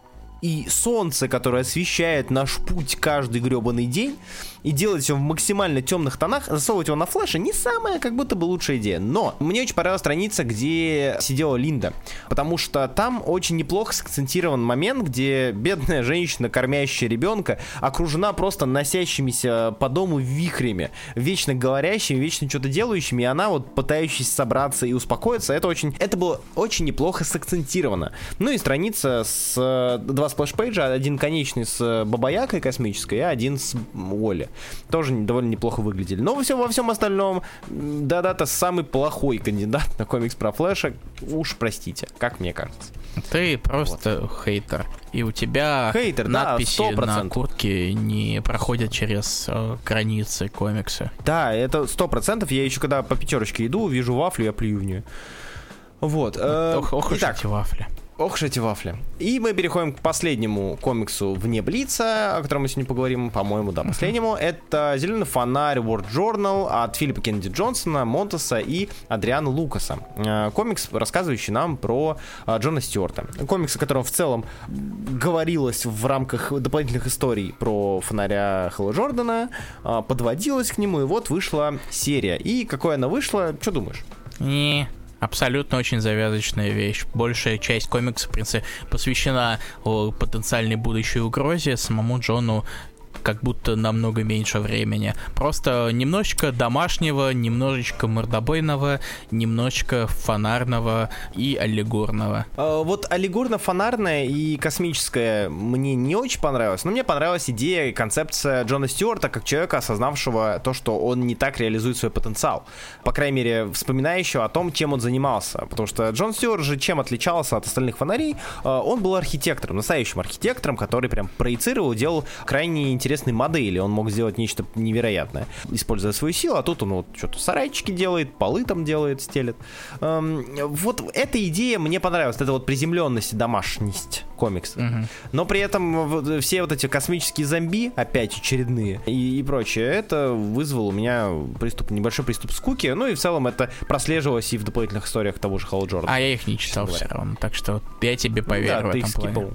Speaker 2: и солнце, которое освещает наш путь каждый гребаный день, и делать его в максимально темных тонах, засовывать его на флеше не самая как будто бы лучшая идея. Но мне очень понравилась страница, где сидела Линда, потому что там очень неплохо сакцентирован момент, где бедная женщина, кормящая ребенка, окружена просто носящимися по дому вихрями, вечно говорящими, вечно что-то делающими, и она вот пытающаяся собраться и успокоиться, это очень, это было очень неплохо сакцентировано. Ну и страница с э, два splash page а, один конечный с э, бабайкой космической, и один с Уолли. Тоже довольно неплохо выглядели. Но во всем, во всем остальном, м, Деодато самый плохой кандидат на комикс про Флэша, уж простите, как мне кажется.
Speaker 1: Ты просто хейтер. И у тебя
Speaker 2: Хейтер, да,
Speaker 1: надписи на
Speaker 2: 100%.
Speaker 1: куртке не проходят через э, границы комикса.
Speaker 2: Да, это сто процентов. Я еще когда по пятерочке иду, вижу вафлю, я плюю в нее. Вот. э,
Speaker 1: Ох, ох уж эти вафли.
Speaker 2: Ох уж эти вафли. И мы переходим к последнему комиксу вне Блица, о котором мы сегодня поговорим, по-моему, да, последнему. Это «Зеленый фонарь» World Journal от Филиппа Кеннеди Джонсона, Монтеса и Адриана Лукаса. Э, Комикс, рассказывающий нам про э, Джона Стюарта. Комикс, о котором в целом говорилось в рамках дополнительных историй про фонаря Хэлла Джордана, э, подводилось к нему, и вот вышла серия. И какой она вышла, что думаешь?
Speaker 1: Не, абсолютно очень завязочная вещь. Большая часть комикса, в принципе, посвящена потенциальной будущей угрозе самому Джону как будто намного меньше времени. Просто немножечко домашнего, немножечко мордобойного, немножечко фонарного и аллегорного.
Speaker 2: Э, Вот аллегорно-фонарная и космическая мне не очень понравилась, но мне понравилась идея и концепция Джона Стюарта как человека, осознавшего то, что он не так реализует свой потенциал. По крайней мере, вспоминающего о том, чем он занимался. Потому что Джон Стюарт же чем отличался от остальных фонарей? Э, Он был архитектором, настоящим архитектором, который прям проецировал, делал крайне интересные модели. Он мог сделать нечто невероятное, используя свою силу, а тут он вот что-то сарайчики делает, полы там делает, стелет. Эм, Вот эта идея мне понравилась, это вот приземленность и домашность комикса. Но при этом вот все вот эти космические зомби, опять очередные, и, и прочее, это вызвало у меня приступ, небольшой приступ скуки. Ну и в целом это прослеживалось и в дополнительных историях того же Холла Джордана.
Speaker 1: А я их не читал все равно, так что я тебе поверю
Speaker 2: Ну да,
Speaker 1: в этом плане.
Speaker 2: скипал.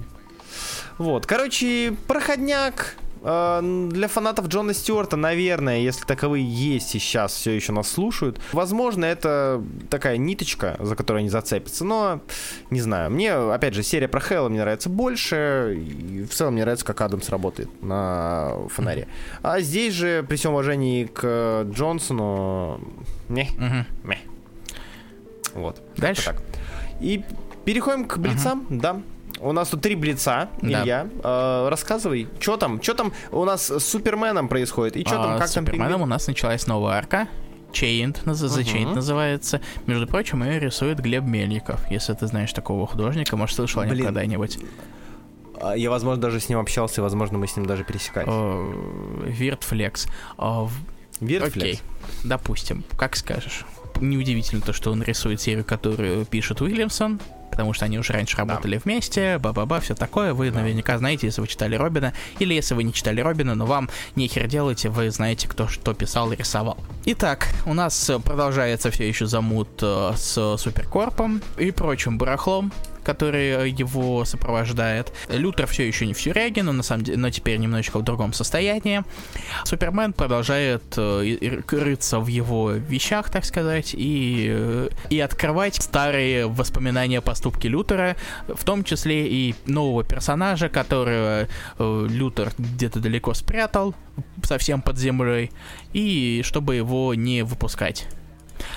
Speaker 2: Вот, короче, проходняк. Э, Для фанатов Джона Стюарта, наверное, если таковые есть и сейчас все еще нас слушают, возможно, это такая ниточка, за которую они зацепятся, но не знаю. Мне, опять же, серия про Хэлла мне нравится больше, и в целом мне нравится, как Адамс работает на фонаре. А здесь же, при всем уважении к Джонсону, не, мeh. Вот.
Speaker 1: Дальше?
Speaker 2: Так. И переходим к блицам, да. У нас тут три блица,
Speaker 1: Да.
Speaker 2: Илья. Э, рассказывай, что там, что там у нас с Суперменом происходит, и что там,
Speaker 1: А,
Speaker 2: как
Speaker 1: с
Speaker 2: там
Speaker 1: Суперменом
Speaker 2: пингвин-
Speaker 1: у нас началась новая арка. Chained, наз- Chained называется. Между прочим, ее рисует Глеб Мельников. Если ты знаешь такого художника, может, слышал о нем когда-нибудь.
Speaker 2: А, Я, возможно, даже с ним общался, и, возможно, мы с ним даже пересекались.
Speaker 1: Виртфлекс.
Speaker 2: Виртфлекс?
Speaker 1: Окей, допустим, как скажешь. Неудивительно то, что он рисует серию, которую пишет Уильямсон, потому что они уже раньше работали вместе, ба-ба-ба, все такое. Вы наверняка знаете, если вы читали Робина, или если вы не читали Робина, но вам нехер делать, вы знаете, кто что писал и рисовал. Итак, у нас продолжается все еще замут э, с Суперкорпом и прочим барахлом который его сопровождает. Лютер все еще не в тюряге, но на самом деле, но теперь немножечко в другом состоянии. Супермен продолжает э, рыться в его вещах, так сказать, и, э, и открывать старые воспоминания о поступке Лютера, в том числе и нового персонажа, которого э, Лютер где-то далеко спрятал, совсем под землей, и чтобы его не выпускать.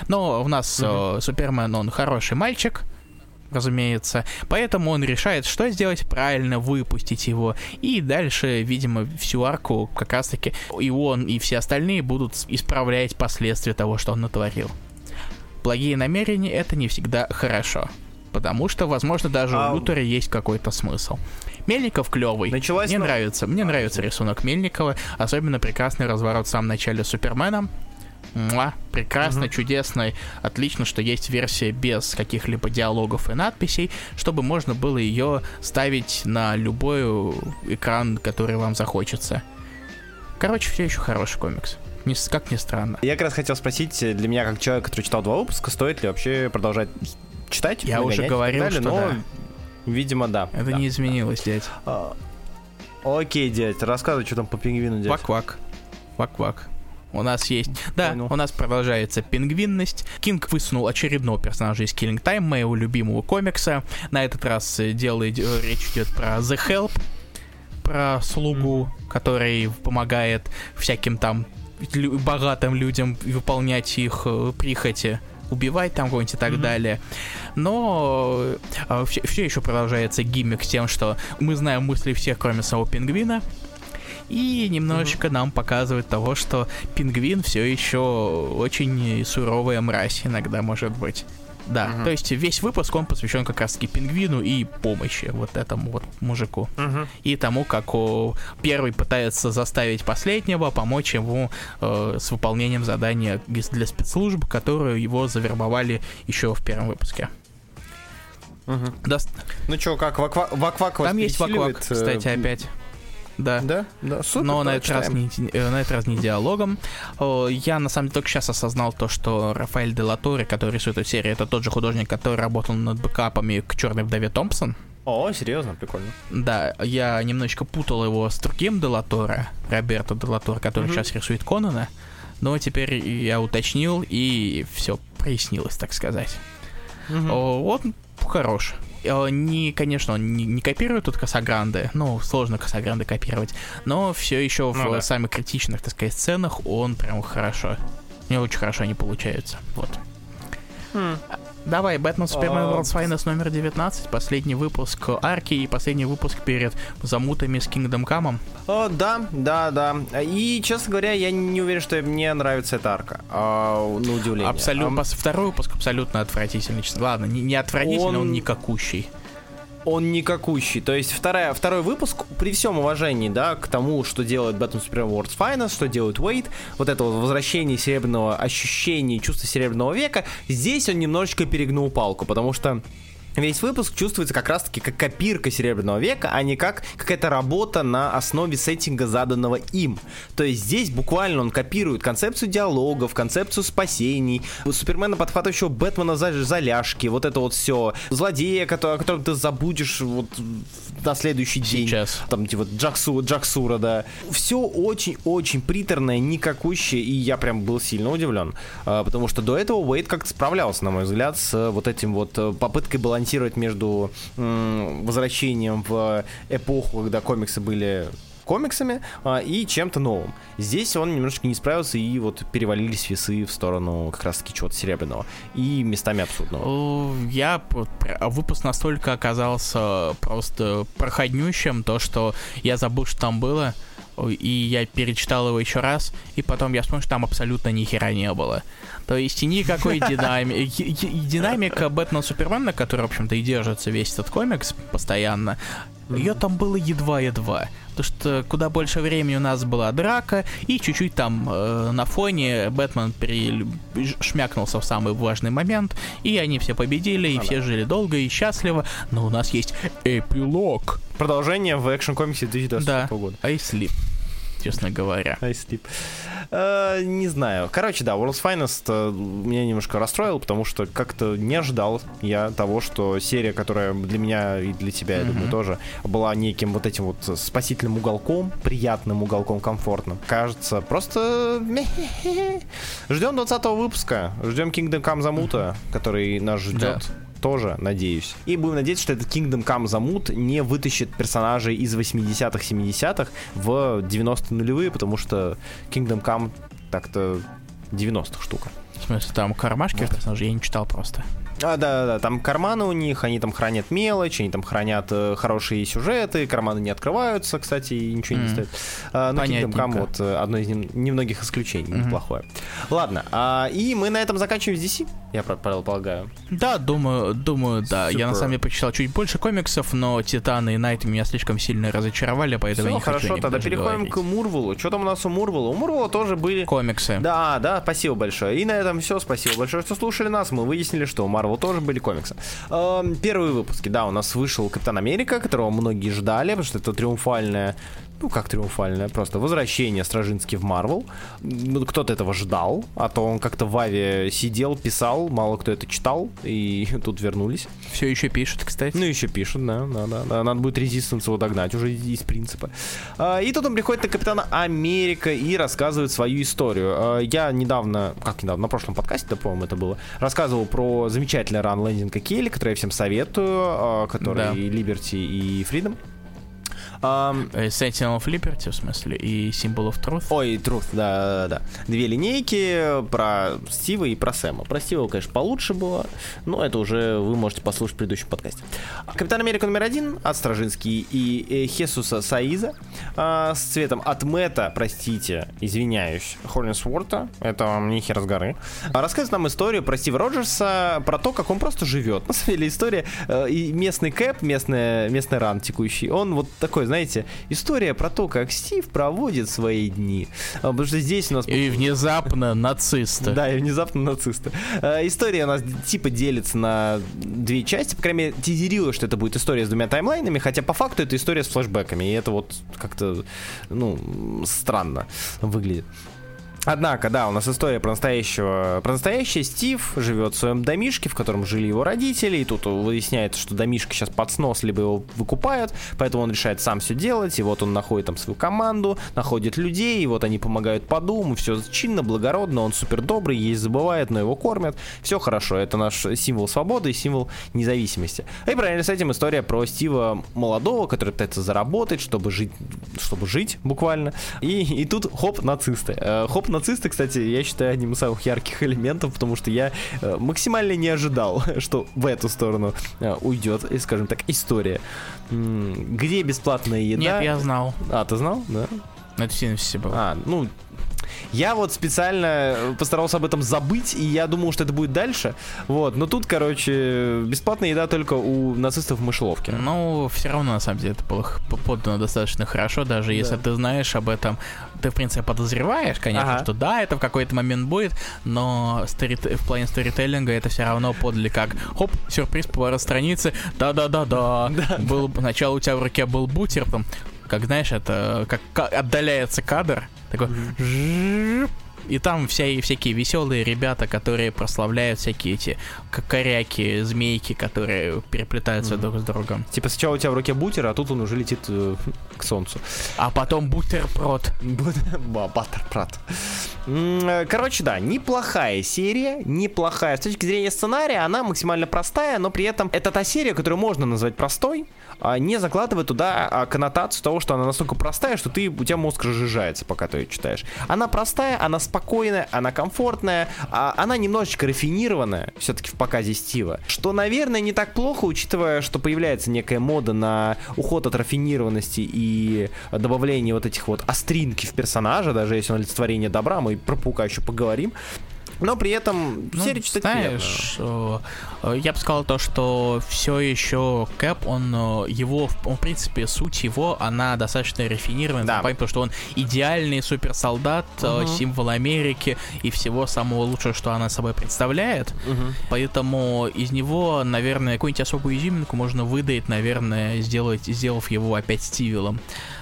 Speaker 1: Но у нас mm-hmm. э, Супермен, он хороший мальчик, разумеется. Поэтому он решает, что сделать правильно, выпустить его. И дальше, видимо, всю арку как раз-таки и он, и все остальные будут исправлять последствия того, что он натворил. Благие намерения — это не всегда хорошо. Потому что, возможно, даже а... у Лютера есть какой-то смысл. Мельников клевый. Началась мне на... нравится. Мне а, нравится рисунок Мельникова. Особенно прекрасный разворот в самом начале Супермена. Муа, прекрасно, угу. чудесно, отлично, что есть версия без каких-либо диалогов и надписей, чтобы можно было ее ставить на любой экран, который вам захочется. Короче, все еще хороший комикс. Не, как ни странно.
Speaker 2: Я как раз хотел спросить, для меня, как человек, который читал два выпуска, стоит ли вообще продолжать читать?
Speaker 1: Я уже говорил, далее, что но, да.
Speaker 2: видимо, да.
Speaker 1: Это
Speaker 2: да,
Speaker 1: не изменилось, да. дядь.
Speaker 2: А, окей, дядь, рассказывай, что там по пингвину, дядь.
Speaker 1: Вак-вак. Вак-вак. У нас есть... Да, у нас продолжается пингвинность. Кинг высунул очередного персонажа из Killing Time, моего любимого комикса. На этот раз э, делает, э, речь идет про The Help, про слугу, который помогает всяким там богатым людям выполнять их э, прихоти убивать там кого-нибудь и так mm-hmm. далее. Но э, все, все еще продолжается гиммик тем, что мы знаем мысли всех, кроме самого пингвина. И немножечко mm-hmm. нам показывает того, что пингвин все еще очень суровая мразь иногда может быть. Да, uh-huh. то есть весь выпуск он посвящен как раз таки пингвину и помощи вот этому вот мужику. Uh-huh. И тому, как о, первый пытается заставить последнего помочь ему э, с выполнением задания для спецслужб, которую его завербовали еще в первом выпуске.
Speaker 2: Uh-huh. Да. Ну что, как Вак-Вак Вак
Speaker 1: Там есть Вак-Вак, кстати, э, опять. Да.
Speaker 2: Да? Да,
Speaker 1: супер. Но на этот, раз не, э, на этот раз не диалогом. Я, на самом деле, только сейчас осознал то, что Рафаэль Делаторе, который рисует эту серию, это тот же художник, который работал над бэкапами к Черной вдове Томпсон.
Speaker 2: О, серьезно, прикольно.
Speaker 1: Да, я немножечко путал его с другим Делаторе, Роберто Делаторе, который mm-hmm. сейчас рисует Конана. Но теперь я уточнил, и все прояснилось, так сказать. Mm-hmm. Он хорош. Э, не, конечно, он не, не копирует тут Касагранды, ну, сложно Касагранды копировать, но все еще ну, в да. самых критичных, так сказать, сценах он прям хорошо. Мне очень хорошо они получаются. Вот. Хм. Давай, Бэтмен Супермен World's Finest номер 19, последний выпуск арки и последний выпуск перед замутами с Kingdom Come.
Speaker 2: О, да, да, да. И, честно говоря, я не уверен, что мне нравится эта арка. А, на удивление.
Speaker 1: Абсолютно. А... Второй выпуск абсолютно отвратительный. Ладно, не, не отвратительный, он, он никакущий
Speaker 2: он никакущий. То есть вторая, второй выпуск, при всем уважении, да, к тому, что делает Batman Supreme World's Finest, что делает Уэйд, вот это вот возвращение серебряного ощущения, чувства серебряного века, здесь он немножечко перегнул палку, потому что весь выпуск чувствуется как раз-таки как копирка Серебряного века, а не как какая-то работа на основе сеттинга, заданного им. То есть здесь буквально он копирует концепцию диалогов, концепцию спасений, Супермена, подхватывающего Бэтмена за, за ляжки, вот это вот все, злодея, который, о котором ты забудешь вот на следующий день.
Speaker 1: Сейчас.
Speaker 2: Там, типа, Джаксу, Джаксура, да. Все очень-очень приторное, никакущее, и я прям был сильно удивлен. А, потому что до этого Уэйд как-то справлялся, на мой взгляд, с вот этим вот э, попыткой балансировать между возвращением в эпоху, когда комиксы были комиксами а, и чем-то новым. Здесь он немножечко не справился, и вот перевалились весы в сторону как раз-таки чего-то серебряного и местами абсурдного.
Speaker 1: Я выпуск настолько оказался просто проходнющим, то, что я забыл, что там было, и я перечитал его еще раз, и потом я вспомнил, что там абсолютно ни хера не было. То есть никакой динамики. Динамика Бэтмена Супермена, который, в общем-то, и держится весь этот комикс постоянно, Ее там было едва-едва. Потому что куда больше времени у нас была драка, и чуть-чуть там э, на фоне Бэтмен при... шмякнулся в самый важный момент, и они все победили, и а все да. жили долго и счастливо, но у нас есть эпилог.
Speaker 2: Продолжение в экшн-комиксе 2020
Speaker 1: да.
Speaker 2: года.
Speaker 1: I sleep честно говоря.
Speaker 2: I sleep. Uh, не знаю. Короче, да, World's Finest uh, меня немножко расстроил, потому что как-то не ожидал я того, что серия, которая для меня и для тебя, я mm-hmm. думаю, тоже была неким вот этим вот спасительным уголком, приятным уголком, комфортным. Кажется, просто ждем 20 выпуска, ждем Kingdom Come Замута, который нас ждет. Да тоже, надеюсь. И будем надеяться, что этот Kingdom Come Замут не вытащит персонажей из 80-х, 70-х в 90-е нулевые, потому что Kingdom Come так-то 90-х штука.
Speaker 1: В смысле, там кармашки вот. персонажей я не читал просто.
Speaker 2: А, да, да, там карманы у них, они там хранят мелочь, они там хранят э, хорошие сюжеты, карманы не открываются, кстати, и ничего mm. не стоит. А, но Kingdom Come вот э, одно из немногих исключений, mm-hmm. неплохое. Ладно, а, и мы на этом заканчиваем с DC, я предполагаю.
Speaker 1: Да, думаю, думаю, да. Super. Я на самом деле почитал чуть больше комиксов, но Титаны и Найт меня слишком сильно разочаровали, поэтому Все, я не
Speaker 2: хорошо,
Speaker 1: хочу
Speaker 2: тогда переходим говорить. к Мурвулу. Что там у нас у Мурвула? У Мурвула тоже были...
Speaker 1: Комиксы.
Speaker 2: Да, да, спасибо большое. И на этом все, спасибо большое, что слушали нас. Мы выяснили, что у Марвел тоже были комиксы. Эм, первые выпуски, да, у нас вышел Капитан Америка, которого многие ждали, потому что это триумфальная ну как триумфальное, просто возвращение Стражински в Марвел. Ну, кто-то этого ждал, а то он как-то в Аве сидел, писал, мало кто это читал, и тут вернулись.
Speaker 1: Все еще пишут, кстати.
Speaker 2: Ну, еще пишут, да, да, да. да. Надо будет резистанс его догнать уже из принципа. А, и тут он приходит на Капитана Америка и рассказывает свою историю. А, я недавно, как недавно, на прошлом подкасте, да, по-моему, это было, рассказывал про замечательный ран Лендинга Келли, который я всем советую, а, который да. и Liberty, и Freedom.
Speaker 1: Sentinel of Liberty, в смысле, и Symbol of Truth.
Speaker 2: Ой, Truth, да, да, да. Две линейки про Стива и про Сэма. Про Стива, конечно, получше было, но это уже вы можете послушать в предыдущем подкасте. Капитан Америка номер один от Стражинский и э, Хесуса Саиза а, с цветом от Мэтта, простите, извиняюсь, Хорнисворта, это вам не хер с горы, рассказывает нам историю про Стива Роджерса, про то, как он просто живет. На самом деле история э, и местный кэп, местный, местный ран текущий, он вот такой, знаете, история про то, как Стив проводит свои дни. А, потому что здесь у нас...
Speaker 1: И внезапно нацисты.
Speaker 2: Да, и внезапно нацисты. А, история у нас типа делится на две части. По крайней мере, тизерилось, что это будет история с двумя таймлайнами, хотя по факту это история с флешбеками. И это вот как-то, ну, странно выглядит. Однако, да, у нас история про настоящего... Про настоящий Стив живет в своем домишке, в котором жили его родители, и тут выясняется, что домишка сейчас под снос, либо его выкупают, поэтому он решает сам все делать, и вот он находит там свою команду, находит людей, и вот они помогают по дому, все чинно, благородно, он супер добрый, есть забывает, но его кормят, все хорошо, это наш символ свободы и символ независимости. И правильно с этим история про Стива молодого, который пытается заработать, чтобы жить, чтобы жить буквально, и, и тут хоп, нацисты. Э, хоп, нацисты, кстати, я считаю одним из самых ярких элементов, потому что я э, максимально не ожидал, что в эту сторону э, уйдет, скажем так, история. Где бесплатная еда?
Speaker 1: Нет, я знал.
Speaker 2: А, ты знал? Да.
Speaker 1: Это в синопсисе было.
Speaker 2: А, ну, я вот специально постарался об этом забыть, и я думал, что это будет дальше. Вот, но тут, короче, бесплатная еда только у нацистов в мышеловке.
Speaker 1: Ну, все равно, на самом деле, это было подано достаточно хорошо, даже да. если ты знаешь об этом. Ты, в принципе, подозреваешь, конечно, ага. что да, это в какой-то момент будет, но сторит... в плане сторителлинга это все равно подали как, хоп, сюрприз, поворот страницы, да-да-да-да. Был, сначала у тебя в руке был бутер, потом, как знаешь, это как отдаляется кадр, такой... И там вся, всякие веселые ребята, которые прославляют всякие эти коряки, змейки, которые переплетаются mm-hmm. друг с другом.
Speaker 2: Типа сначала у тебя в руке бутер, а тут он уже летит э, к солнцу.
Speaker 1: А потом бутерпрод.
Speaker 2: Баттерпрод. Э, короче, да, неплохая серия, неплохая. С точки зрения сценария, она максимально простая, но при этом это та серия, которую можно назвать простой, а не закладывая туда а, коннотацию того, что она настолько простая, что ты, у тебя мозг разжижается, пока ты ее читаешь. Она простая, она спокойная, она комфортная, а она немножечко рафинированная, все-таки в показе Стива. Что, наверное, не так плохо, учитывая, что появляется некая мода на уход от рафинированности и добавление вот этих вот остринки в персонажа, даже если он олицетворение добра, мы про Паука еще поговорим. Но при этом ну, серию читать
Speaker 1: знаешь, приятно. Э, я бы сказал то, что все еще Кэп, он э, его, он, в принципе, суть его, она достаточно рафинированная, да. потому что он идеальный суперсолдат, угу. символ Америки и всего самого лучшего, что она собой представляет. Угу. Поэтому из него, наверное, какую-нибудь особую изюминку можно выдать, наверное, сделать, сделав его опять Стивилом.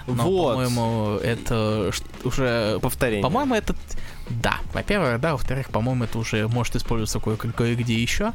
Speaker 1: Но, вот. по-моему, это уже...
Speaker 2: Повторение.
Speaker 1: По-моему, это да, во-первых, да, во-вторых, по-моему, это уже может использоваться кое-где еще.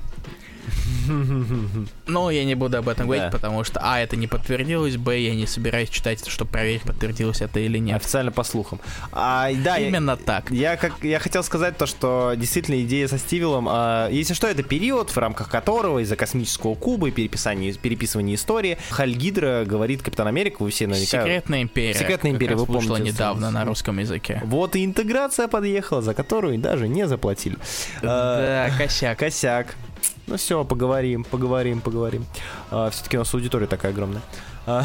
Speaker 1: Но я не буду об этом говорить, потому что, а, это не подтвердилось, б, я не собираюсь читать, чтобы проверить, подтвердилось это или нет.
Speaker 2: Официально по слухам. А, да,
Speaker 1: Именно я, так.
Speaker 2: Я, как, я хотел сказать то, что действительно идея со Стивилом, а, если что, это период, в рамках которого из-за космического куба и переписания, переписывания истории Хальгидра говорит Капитан Америка, вы все наверняка...
Speaker 1: Секретная империя.
Speaker 2: Секретная империя, вы помните.
Speaker 1: недавно на русском языке.
Speaker 2: Вот и интеграция подъехала, за которую даже не заплатили.
Speaker 1: Да, косяк.
Speaker 2: Косяк. Ну все, поговорим, поговорим, поговорим. А, все-таки у нас аудитория такая огромная. А,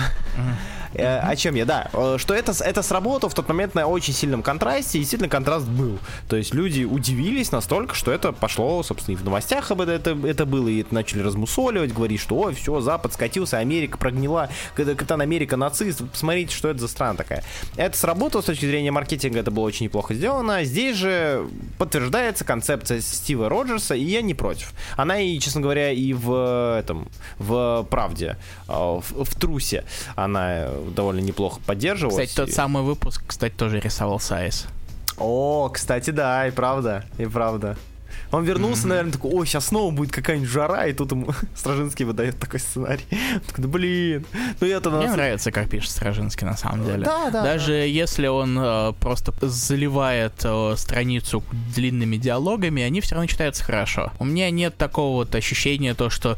Speaker 2: Э, о чем я, да, э, что это, это сработало в тот момент на очень сильном контрасте, и действительно контраст был. То есть люди удивились настолько, что это пошло, собственно, и в новостях об это, это было, и это начали размусоливать, говорить, что, ой, все, Запад скатился, Америка прогнила, Капитан Америка нацист, посмотрите, что это за страна такая. Это сработало с точки зрения маркетинга, это было очень неплохо сделано. Здесь же подтверждается концепция Стива Роджерса, и я не против. Она и, честно говоря, и в этом, в правде, э, в, в трусе, она довольно неплохо поддерживалось.
Speaker 1: Кстати, тот самый выпуск, кстати, тоже рисовал Сайс.
Speaker 2: О, кстати, да, и правда, и правда. Он вернулся, mm-hmm. наверное, такой, ой, сейчас снова будет какая-нибудь жара, и тут ему Стражинский выдает такой сценарий. Он такой, да блин, ну я-то...
Speaker 1: Мне нас... нравится, как пишет Стражинский, на самом деле.
Speaker 2: Да, да.
Speaker 1: Даже
Speaker 2: да.
Speaker 1: если он э, просто заливает э, страницу длинными диалогами, они все равно читаются хорошо. У меня нет такого вот ощущения, то, что,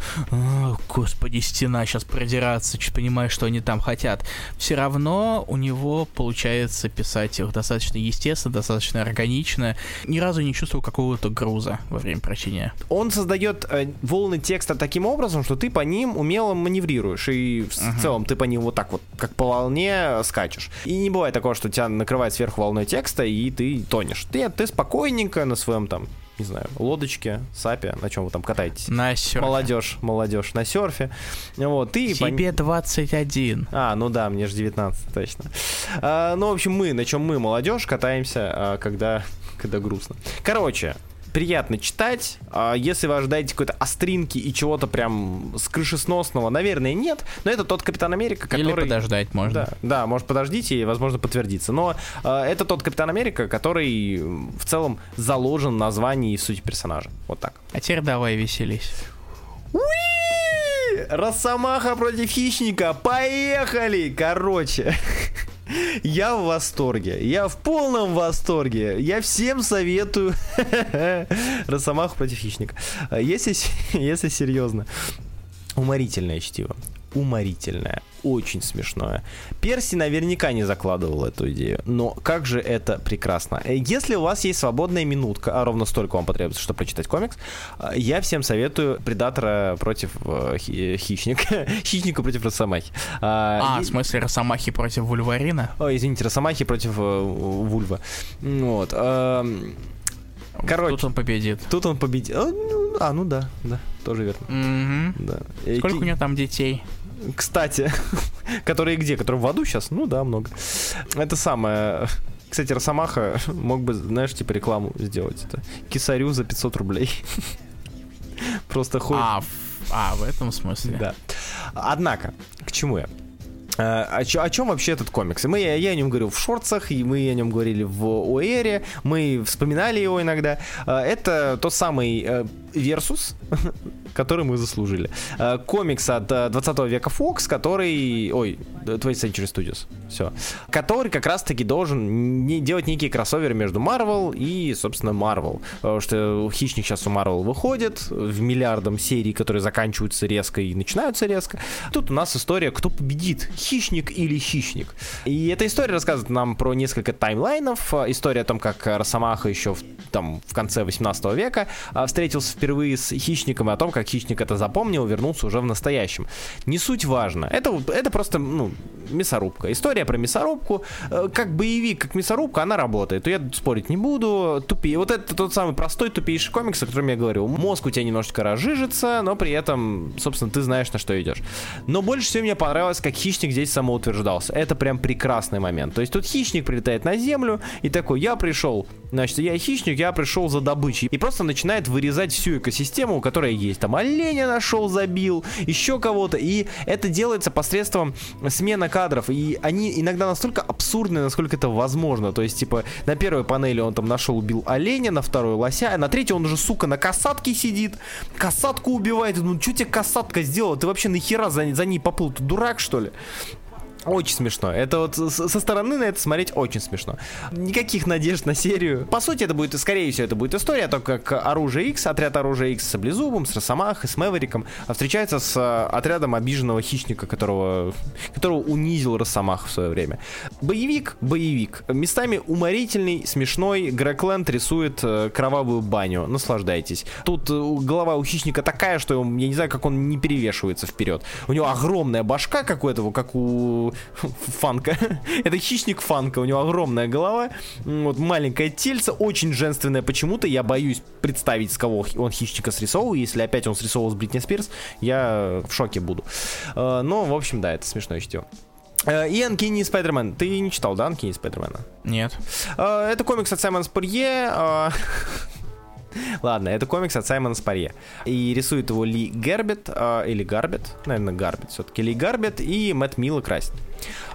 Speaker 1: господи, стена сейчас продираться, чуть понимаешь, что они там хотят. Все равно у него получается писать их достаточно естественно, достаточно органично. Ни разу не чувствовал какого-то груза во время прочтения.
Speaker 2: Он создает э, волны текста таким образом, что ты по ним умело маневрируешь, и в uh-huh. целом ты по ним вот так вот, как по волне, скачешь. И не бывает такого, что тебя накрывает сверху волной текста, и ты тонешь. Ты, ты спокойненько на своем там не знаю, лодочке, сапе, на чем вы там катаетесь?
Speaker 1: На серфе.
Speaker 2: Молодежь, молодежь, на серфе. Вот, ты
Speaker 1: Тебе пон... 21.
Speaker 2: А, ну да, мне же 19, точно. А, ну, в общем, мы, на чем мы, молодежь, катаемся, а, когда, когда грустно. Короче, приятно читать. А если вы ожидаете какой-то остринки и чего-то прям с крышесносного, наверное, нет. Но это тот Капитан Америка, который... Или
Speaker 1: подождать можно.
Speaker 2: Да, да может подождите и, возможно, подтвердиться. Но э, это тот Капитан Америка, который в целом заложен в названии и в сути персонажа. Вот так.
Speaker 1: А теперь давай веселись.
Speaker 2: Уи! Росомаха против хищника. Поехали! Короче. Я в восторге. Я в полном восторге. Я всем советую Росомаху против хищника. Если, если серьезно. Уморительное чтиво уморительное, очень смешное. Перси наверняка не закладывал эту идею, но как же это прекрасно. Если у вас есть свободная минутка, а ровно столько вам потребуется, чтобы прочитать комикс, я всем советую Предатора против э, хищника, хищника против Росомахи.
Speaker 1: А, а в смысле Росомахи против Вульварина?
Speaker 2: Ой, извините, Росомахи против э, Вульва. Вот. Короче.
Speaker 1: Тут он победит.
Speaker 2: Тут он победит. А, ну, а, ну да, да, тоже верно.
Speaker 1: Угу. Да. Сколько у него там детей?
Speaker 2: Кстати, которые где? Которые в аду сейчас? Ну да, много. Это самое... Кстати, Росомаха мог бы, знаешь, типа рекламу сделать. Это кисарю за 500 рублей. Просто ходит.
Speaker 1: А, а, в этом смысле.
Speaker 2: Да. Однако, к чему я? Э, о, о чем вообще этот комикс? Мы, я, я о нем говорил в шортсах, и мы о нем говорили в ОЭРе, мы вспоминали его иногда. Э, это тот самый э, Versus, который мы заслужили. Комикс от 20 века Fox, который... Ой, 20th Century Studios. Все. Который как раз-таки должен не делать некие кроссоверы между Marvel и, собственно, Marvel. Потому что Хищник сейчас у Marvel выходит в миллиардом серий, которые заканчиваются резко и начинаются резко. Тут у нас история, кто победит хищник или хищник. И эта история рассказывает нам про несколько таймлайнов. История о том, как Росомаха еще в, там, в конце 18 века встретился впервые с хищником, и о том, как как хищник это запомнил, вернулся уже в настоящем. Не суть важно. Это, это просто, ну, мясорубка. История про мясорубку. Э, как боевик, как мясорубка, она работает. Я спорить не буду. Тупее. Вот это тот самый простой, тупейший комикс, о котором я говорил. Мозг у тебя немножечко разжижится, но при этом, собственно, ты знаешь, на что идешь. Но больше всего мне понравилось, как хищник здесь самоутверждался. Это прям прекрасный момент. То есть тут хищник прилетает на землю и такой, я пришел, значит, я хищник, я пришел за добычей. И просто начинает вырезать всю экосистему, которая есть. Там оленя нашел, забил, еще кого-то. И это делается посредством смена кадров. И они иногда настолько абсурдны, насколько это возможно. То есть, типа, на первой панели он там нашел, убил оленя, на второй лося, а на третьей он уже, сука, на касатке сидит, касатку убивает. Ну, что тебе касатка сделала? Ты вообще нахера за, за ней поплыл? Ты дурак, что ли? Очень смешно. Это вот со стороны на это смотреть очень смешно. Никаких надежд на серию. По сути, это будет, скорее всего, это будет история, только как оружие X, отряд оружия X с Саблезубом, с Росомахой, с Мэвериком, а встречается с э, отрядом обиженного хищника, которого, которого унизил Росомах в свое время. Боевик, боевик. Местами уморительный, смешной. Грег Лэнд рисует э, кровавую баню. Наслаждайтесь. Тут э, голова у хищника такая, что я не знаю, как он не перевешивается вперед. У него огромная башка, как у этого, как у фанка. Это хищник фанка, у него огромная голова, вот маленькое тельце, очень женственное почему-то. Я боюсь представить, с кого он хищника срисовывал. Если опять он срисовывал с Бритни Спирс, я в шоке буду. Э, но, в общем, да, это смешное чтиво. Э, и Анкини Спайдермен. Ты не читал, да, Анкини Спайдермена?
Speaker 1: Нет.
Speaker 2: Э, это комикс от Саймона Спурье. Ладно, это комикс от Саймона Спарье. И рисует его Ли Гербет, э, или Гарбет, наверное, Гарбет все-таки, Ли Гарбет и Мэтт Милла красит.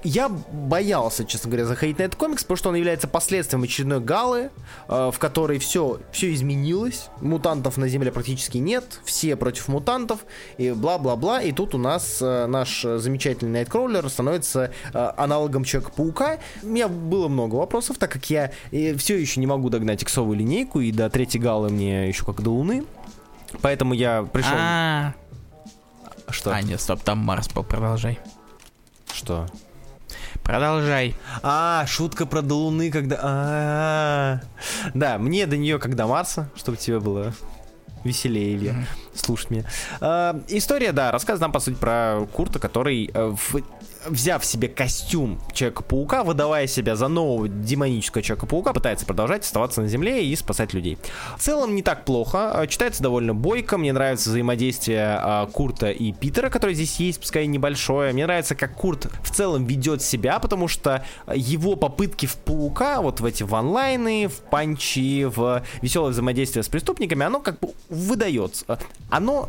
Speaker 2: Я боялся, честно говоря, заходить на этот комикс, потому что он является последствием очередной галы, э, в которой все, все изменилось. Мутантов на Земле практически нет, все против мутантов, и бла-бла-бла. И тут у нас э, наш замечательный Найткроулер становится э, аналогом Человека-паука. У меня было много вопросов, так как я э, все еще не могу догнать иксовую линейку, и до третьей галы мне еще как до Луны. Поэтому я пришел...
Speaker 1: А, Что? А, нет, стоп, там Марс был, продолжай.
Speaker 2: Что?
Speaker 1: Продолжай.
Speaker 2: А, шутка про до Луны, когда... А, да, мне до нее когда Марса, чтобы тебе было веселее, Илья. Слушать меня. А, история, да, рассказ нам, по сути, про Курта, который э, в взяв себе костюм Человека-паука, выдавая себя за нового демонического Человека-паука, пытается продолжать оставаться на Земле и спасать людей. В целом не так плохо, а, читается довольно бойко, мне нравится взаимодействие а, Курта и Питера, которое здесь есть, пускай небольшое. Мне нравится, как Курт в целом ведет себя, потому что его попытки в Паука, вот в эти ванлайны, в панчи, в веселое взаимодействие с преступниками, оно как бы выдается. Оно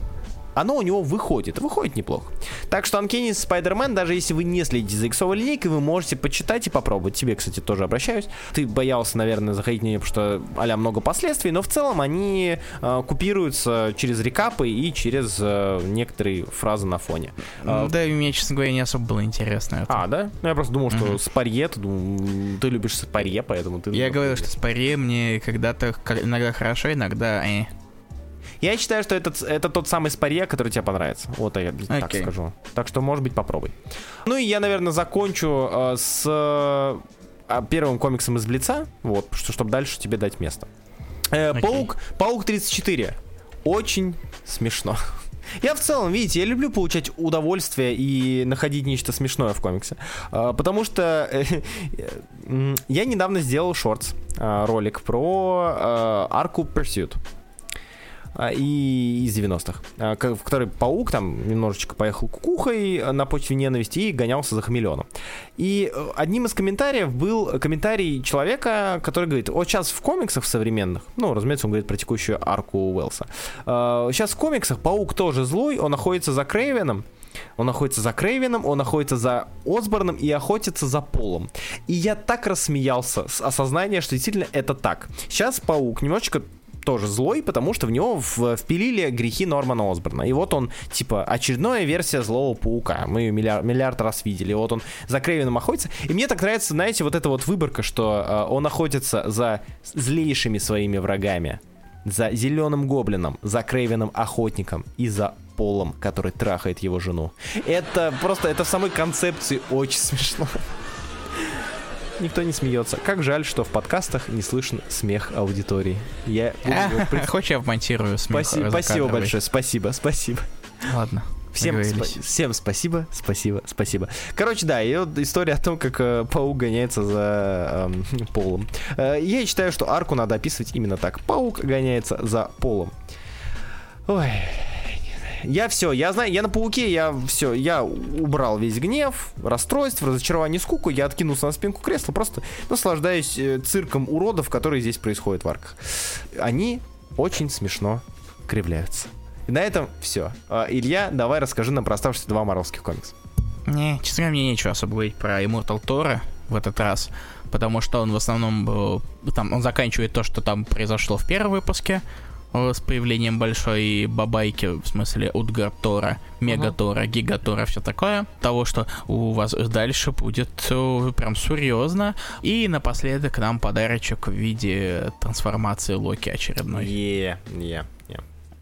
Speaker 2: оно у него выходит. Выходит неплохо. Так что Uncanny Spider-Man, даже если вы не следите за иксовой линейкой, вы можете почитать и попробовать. Тебе, кстати, тоже обращаюсь. Ты боялся, наверное, заходить на нее, потому что а много последствий, но в целом они э, купируются через рекапы и через э, некоторые фразы на фоне.
Speaker 1: А, да, и мне, честно говоря, не особо было интересно это.
Speaker 2: А, да? Ну, я просто думал, что mm-hmm. Спарье, ты, думал, ты любишь Спарье, поэтому ты...
Speaker 1: Я говорил, что Спарье мне когда-то иногда хорошо, иногда... Э.
Speaker 2: Я считаю, что это, это тот самый спарье, который тебе понравится. Вот я okay. так скажу. Так что, может быть, попробуй. Ну и я, наверное, закончу э, с э, первым комиксом из Блица, вот, что, чтобы дальше тебе дать место. Э, okay. Паук, Паук 34. Очень смешно. Я в целом, видите, я люблю получать удовольствие и находить нечто смешное в комиксе. А, потому что э, я недавно сделал шортс, а, ролик про арку Pursuit. А, и из 90-х, а, в которой паук там немножечко поехал кукухой на почве ненависти и гонялся за хамелеоном. И э, одним из комментариев был комментарий человека, который говорит, вот сейчас в комиксах современных, ну, разумеется, он говорит про текущую арку Уэлса, сейчас а, в комиксах паук тоже злой, он находится за Крейвеном, он находится за Крейвеном, он находится за Осборном и охотится за Полом. И я так рассмеялся с осознания, что действительно это так. Сейчас Паук немножечко тоже злой, потому что в него впилили грехи Нормана Осборна. И вот он, типа, очередная версия злого паука. Мы ее миллиард, миллиард раз видели. Вот он за Крейвеном охотится. И мне так нравится, знаете, вот эта вот выборка, что э, он охотится за злейшими своими врагами. За зеленым гоблином, за Крейвеном охотником и за Полом, который трахает его жену. Это просто, это в самой концепции очень смешно. Никто не смеется. Как жаль, что в подкастах не слышен смех аудитории. Я
Speaker 1: Хочешь, я вмонтирую смех
Speaker 2: Спасибо, спасибо большое, спасибо, спасибо.
Speaker 1: Ладно.
Speaker 2: Всем, спа- всем спасибо, спасибо, спасибо. Короче, да, и вот история о том, как э, паук гоняется за э, полом. Э, я считаю, что арку надо описывать именно так. Паук гоняется за полом. Ой, я все, я знаю, я на пауке, я все, я убрал весь гнев, расстройство, разочарование, скуку, я откинулся на спинку кресла, просто наслаждаюсь э, цирком уродов, которые здесь происходят в арках. Они очень смешно кривляются. И на этом все. А, Илья, давай расскажи нам про оставшиеся два марвелских комикса.
Speaker 1: Не, честно говоря, мне нечего особо говорить про Immortal Тора в этот раз, потому что он в основном там он заканчивает то, что там произошло в первом выпуске с появлением большой бабайки, в смысле Утгар Тора, Мегатора, uh-huh. Гигатора, все такое. Того, что у вас дальше будет э, прям серьезно. И напоследок нам подарочек в виде трансформации Локи очередной.
Speaker 2: Yeah, yeah.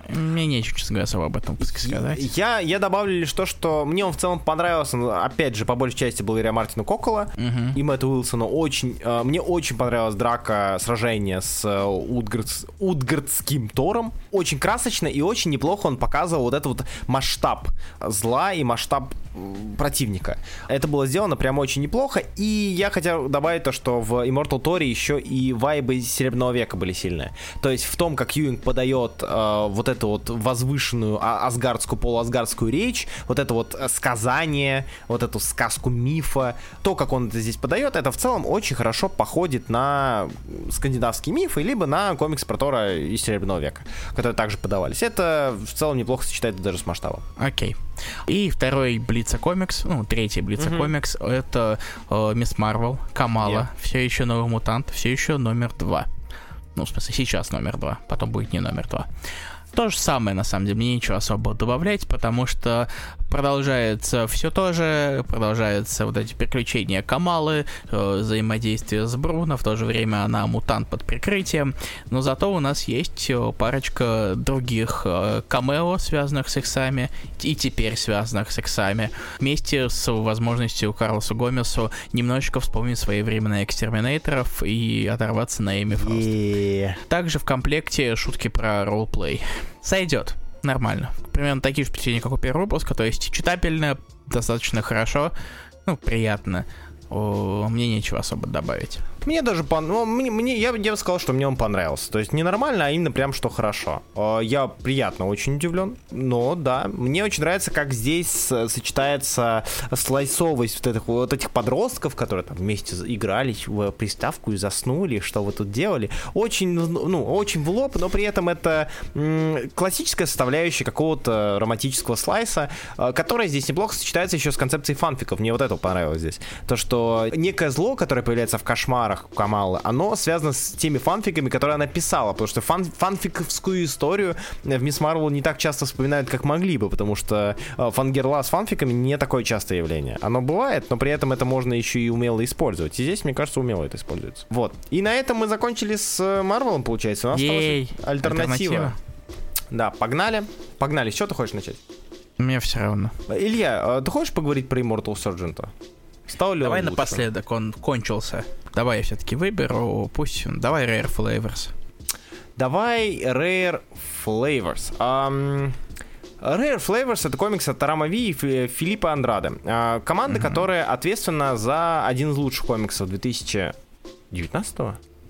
Speaker 1: Мне нечего, честно говоря, особо об этом сказать.
Speaker 2: Я, я добавлю лишь то, что мне он в целом понравился, опять же, по большей части благодаря Мартину Кокола uh-huh. и Мэтту Уилсону. Очень, э, мне очень понравилась драка, сражение с э, Утгардс, Утгардским Тором. Очень красочно и очень неплохо он показывал вот этот вот масштаб зла и масштаб противника. Это было сделано прямо очень неплохо. И я хотел добавить то, что в Immortal Tori еще и вайбы Серебряного века были сильные. То есть в том, как Юинг подает э, вот эту вот возвышенную а асгардскую, полуасгардскую речь, вот это вот сказание, вот эту сказку мифа, то, как он это здесь подает, это в целом очень хорошо походит на скандинавские мифы, либо на комикс про Тора из Серебряного века, которые также подавались. Это в целом неплохо сочетается даже с масштабом.
Speaker 1: Окей. Okay. И второй Блица комикс, ну, третий Блица комикс, mm-hmm. это э, Мисс Марвел, Камала, yeah. все еще новый мутант, все еще номер два. Ну, в смысле, сейчас номер два, потом будет не номер два. То же самое, на самом деле, мне ничего особо добавлять, потому что продолжается все то же, продолжаются вот эти приключения Камалы, э, взаимодействие с Бруно, в то же время она мутант под прикрытием, но зато у нас есть э, парочка других э, камео, связанных с иксами, и теперь связанных с иксами, вместе с возможностью Карлосу Гомесу немножечко вспомнить свои времена экстерминаторов и оторваться на Эми Фрост. Yeah. Также в комплекте шутки про ролплей. Сойдет нормально. Примерно такие же впечатления, как у первого выпуска, то есть читабельно, достаточно хорошо, ну, приятно. О, мне нечего особо добавить.
Speaker 2: Мне даже по... ну, мне, мне я, я бы сказал, что мне он понравился. То есть не нормально, а именно прям что хорошо. А, я приятно очень удивлен. Но да, мне очень нравится, как здесь сочетается слайсовость вот этих, вот этих подростков, которые там вместе играли в приставку и заснули, что вы тут делали. Очень, ну, очень в лоб, но при этом это классическая составляющая какого-то романтического слайса, а, которая здесь неплохо сочетается еще с концепцией фанфиков. Мне вот это понравилось здесь. То, что некое зло, которое появляется в кошмарах, мемуарах Камалы, оно связано с теми фанфиками, которые она писала, потому что фан фанфиковскую историю в Мисс Марвел не так часто вспоминают, как могли бы, потому что э, фангерла с фанфиками не такое частое явление. Оно бывает, но при этом это можно еще и умело использовать. И здесь, мне кажется, умело это используется. Вот. И на этом мы закончили с э, Марвелом, получается. У нас
Speaker 1: Ей,
Speaker 2: альтернатива. альтернатива. Да, погнали. Погнали. С чего ты хочешь начать?
Speaker 1: Мне все равно.
Speaker 2: Илья, а ты хочешь поговорить про Immortal Surgeon?
Speaker 1: Ли Давай он напоследок, он кончился. Давай я все-таки выберу, пусть... Давай Rare Flavors.
Speaker 2: Давай Rare Flavors. Um, Rare Flavors это комикс от Тарама Ви и Филиппа Андраде. Uh, команда, mm-hmm. которая ответственна за один из лучших комиксов 2019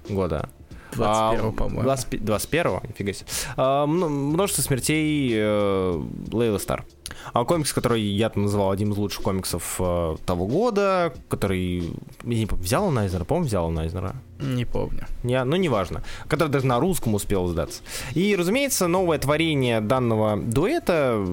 Speaker 2: года.
Speaker 1: 21 а, по-моему.
Speaker 2: 21 нифига себе. А, множество смертей э, Лейла Стар. А комикс, который я называл одним из лучших комиксов э, того года, который... Я не помню, взял он Найзнера? Помню, взял он Найзнера?
Speaker 1: Не помню.
Speaker 2: Не, ну, неважно. Который даже на русском успел сдаться. И, разумеется, новое творение данного дуэта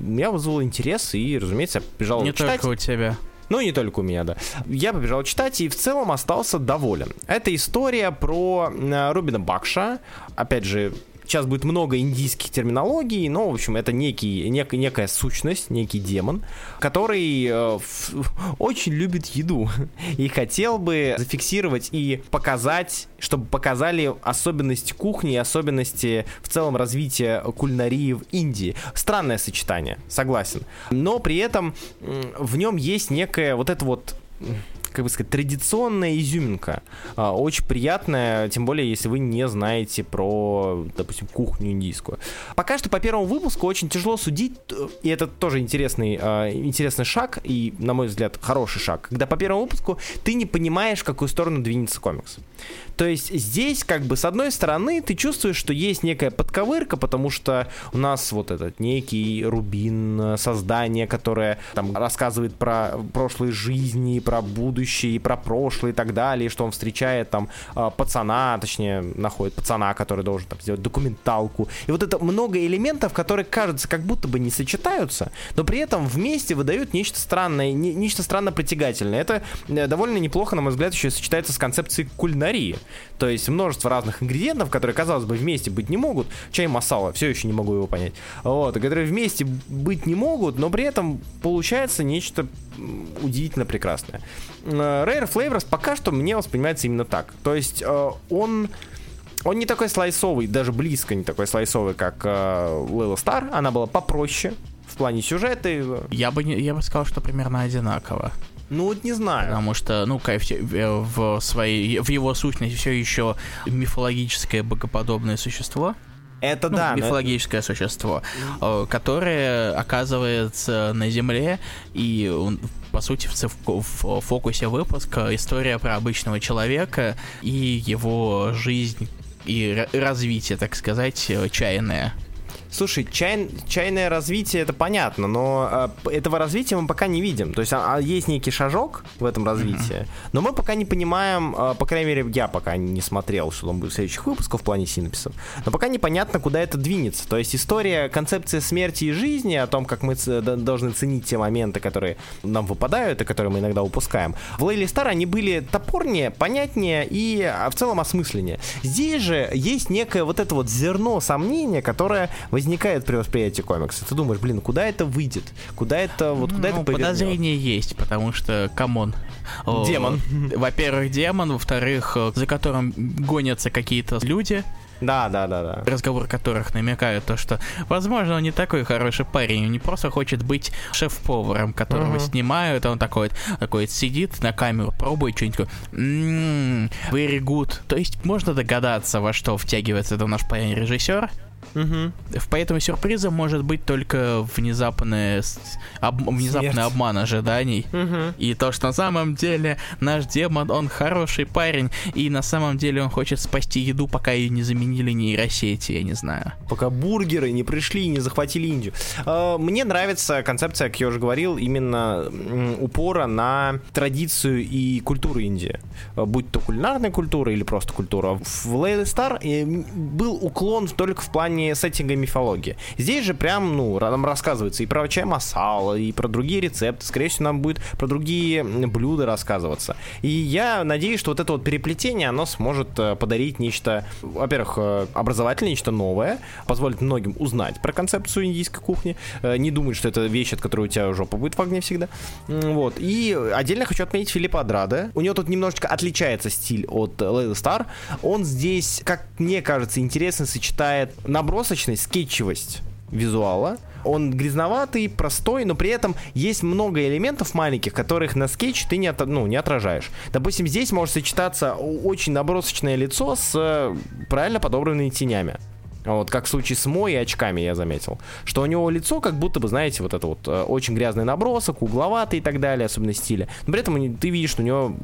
Speaker 2: меня вызвало интерес, и, разумеется, я побежал
Speaker 1: Не
Speaker 2: читать.
Speaker 1: только у тебя.
Speaker 2: Ну, не только у меня, да. Я побежал читать и в целом остался доволен. Это история про э, Рубина Бакша. Опять же, сейчас будет много индийских терминологий, но, в общем, это некий, нек, некая сущность, некий демон, который э, в, очень любит еду и хотел бы зафиксировать и показать, чтобы показали особенности кухни и особенности в целом развития кулинарии в Индии. Странное сочетание, согласен. Но при этом в нем есть некое вот это вот как бы сказать, традиционная изюминка. А, очень приятная, тем более, если вы не знаете про, допустим, кухню индийскую. Пока что по первому выпуску очень тяжело судить, и это тоже интересный, а, интересный шаг, и, на мой взгляд, хороший шаг, когда по первому выпуску ты не понимаешь, в какую сторону двинется комикс. То есть здесь, как бы, с одной стороны, ты чувствуешь, что есть некая подковырка, потому что у нас вот этот некий рубин, создание, которое там рассказывает про прошлые жизни, про будущее, про прошлое и так далее, что он встречает там а, пацана, точнее, находит пацана, который должен там сделать документалку. И вот это много элементов, которые, кажется, как будто бы не сочетаются, но при этом вместе выдают нечто странное, не, нечто странно притягательное. Это э, довольно неплохо, на мой взгляд, еще сочетается с концепцией кулинарии. То есть множество разных ингредиентов, которые, казалось бы, вместе быть не могут. Чай масала, все еще не могу его понять. Вот, которые вместе быть не могут, но при этом получается нечто удивительно прекрасное. Э, Rare Flavors пока что мне воспринимается именно так. То есть э, он он не такой слайсовый, даже близко не такой слайсовый, как э, Лейла Стар. Она была попроще в плане сюжета.
Speaker 1: Я бы, не, я бы сказал, что примерно одинаково.
Speaker 2: Ну вот не знаю.
Speaker 1: Потому что, ну, э, в своей, в его сущности все еще мифологическое богоподобное существо.
Speaker 2: Это
Speaker 1: ну,
Speaker 2: да.
Speaker 1: Мифологическое это... существо, э, которое оказывается на Земле, и по сути, в, в фокусе выпуска история про обычного человека и его жизнь и развитие, так сказать, э, чайное.
Speaker 2: Слушай, чай, чайное развитие это понятно, но э, этого развития мы пока не видим. То есть а, а есть некий шажок в этом развитии, mm-hmm. но мы пока не понимаем, э, по крайней мере, я пока не смотрел, что там будет в следующих выпусках в плане синапсисов, но пока непонятно, куда это двинется. То есть история, концепция смерти и жизни, о том, как мы ц- должны ценить те моменты, которые нам выпадают и которые мы иногда упускаем. В Лейли Стар они были топорнее, понятнее и а, в целом осмысленнее. Здесь же есть некое вот это вот зерно сомнения, которое возникает при восприятии комикса. Ты думаешь, блин, куда это выйдет? Куда это, вот куда ну, это
Speaker 1: повернет? Подозрение есть, потому что, come on.
Speaker 2: Демон.
Speaker 1: Во-первых, демон, во-вторых, за которым гонятся какие-то люди,
Speaker 2: да, да, да, да.
Speaker 1: Разговор которых намекают то, что, возможно, он не такой хороший парень, он не просто хочет быть шеф-поваром, которого uh-huh. снимают, а он такой, такой сидит на камеру, пробует что-нибудь, м-м, very good. То есть можно догадаться, во что втягивается это наш парень-режиссер, Угу. Поэтому сюрпризом может быть только внезапный, об, внезапный обман ожиданий. Угу. И то, что на самом деле наш демон, он хороший парень, и на самом деле он хочет спасти еду, пока ее не заменили нейросети, я не знаю.
Speaker 2: Пока бургеры не пришли и не захватили Индию. А, мне нравится концепция, как я уже говорил, именно упора на традицию и культуру Индии. А, будь то кулинарная культура или просто культура. В Лейле Стар э, был уклон только в плане плане сеттинга мифологии. Здесь же прям, ну, нам рассказывается и про чай масала, и про другие рецепты. Скорее всего, нам будет про другие блюда рассказываться. И я надеюсь, что вот это вот переплетение, оно сможет э, подарить нечто, во-первых, э, образовательное, нечто новое, позволит многим узнать про концепцию индийской кухни, э, не думать, что это вещь, от которой у тебя жопа будет в огне всегда. Вот. И отдельно хочу отметить Филиппа Адрада. У него тут немножечко отличается стиль от Лейлы Стар. Он здесь, как мне кажется, интересно сочетает набор набросочность, скетчевость визуала. Он грязноватый, простой, но при этом есть много элементов маленьких, которых на скетч ты не, от, ну, не отражаешь. Допустим, здесь может сочетаться очень набросочное лицо с э, правильно подобранными тенями. Вот, как в случае с Мо и очками я заметил. Что у него лицо как будто бы, знаете, вот это вот э, очень грязный набросок, угловатый и так далее, особенно стиля. Но при этом ты видишь, что у него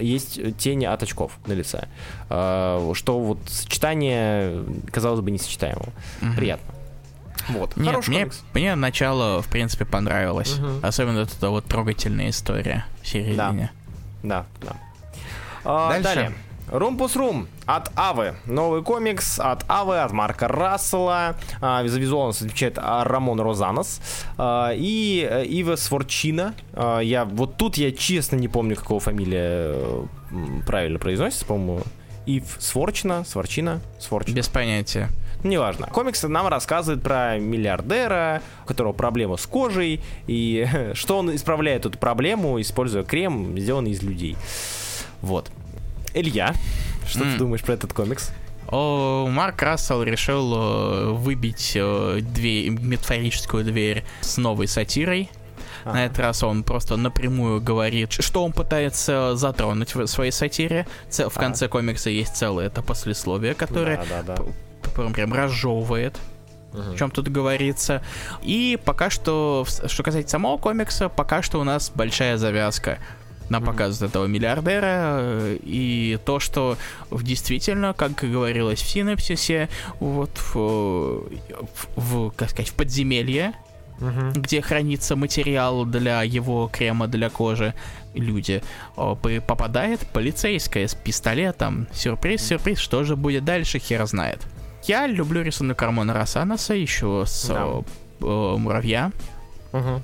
Speaker 2: есть тени от очков на лице. Э, что вот сочетание, казалось бы, несочетаемого. Угу. Приятно.
Speaker 1: Вот. Нет, мне, мне начало, в принципе, понравилось. Угу. Особенно эта вот трогательная история в середине.
Speaker 2: Да, да. да. А, Дальше. Далее. Румпус Рум от Авы. Новый комикс от Авы, от Марка Рассела. А, за визуал отвечает Рамон Розанос. А, и э, Ива Сворчина. А, я, вот тут я честно не помню, какого фамилия э, правильно произносится, по-моему. Ив Сворчина, Сворчина, Сворчина.
Speaker 1: Без понятия.
Speaker 2: Неважно. Комикс нам рассказывает про миллиардера, у которого проблема с кожей, и что он исправляет эту проблему, используя крем, сделанный из людей. Вот. Илья, что mm. ты думаешь про этот комикс?
Speaker 1: О, Марк Рассел решил э, выбить э, дверь, метафорическую дверь с новой сатирой. Ага. На этот раз он просто напрямую говорит, что он пытается затронуть в своей сатире. В конце ага. комикса есть целое это послесловие, которое да, да, да. прям разжевывает Uh-huh. о чем тут говорится. И пока что, что касается самого комикса, пока что у нас большая завязка на показ mm-hmm. этого миллиардера э, и то, что действительно, как говорилось в синапсисе, вот в, в, в как сказать, в подземелье, mm-hmm. где хранится материал для его крема для кожи, люди, попадает полицейская с пистолетом. Сюрприз, сюрприз, что же будет дальше, хер знает. Я люблю рисунок Кармона Рассанаса еще с да. э, муравья. Угу.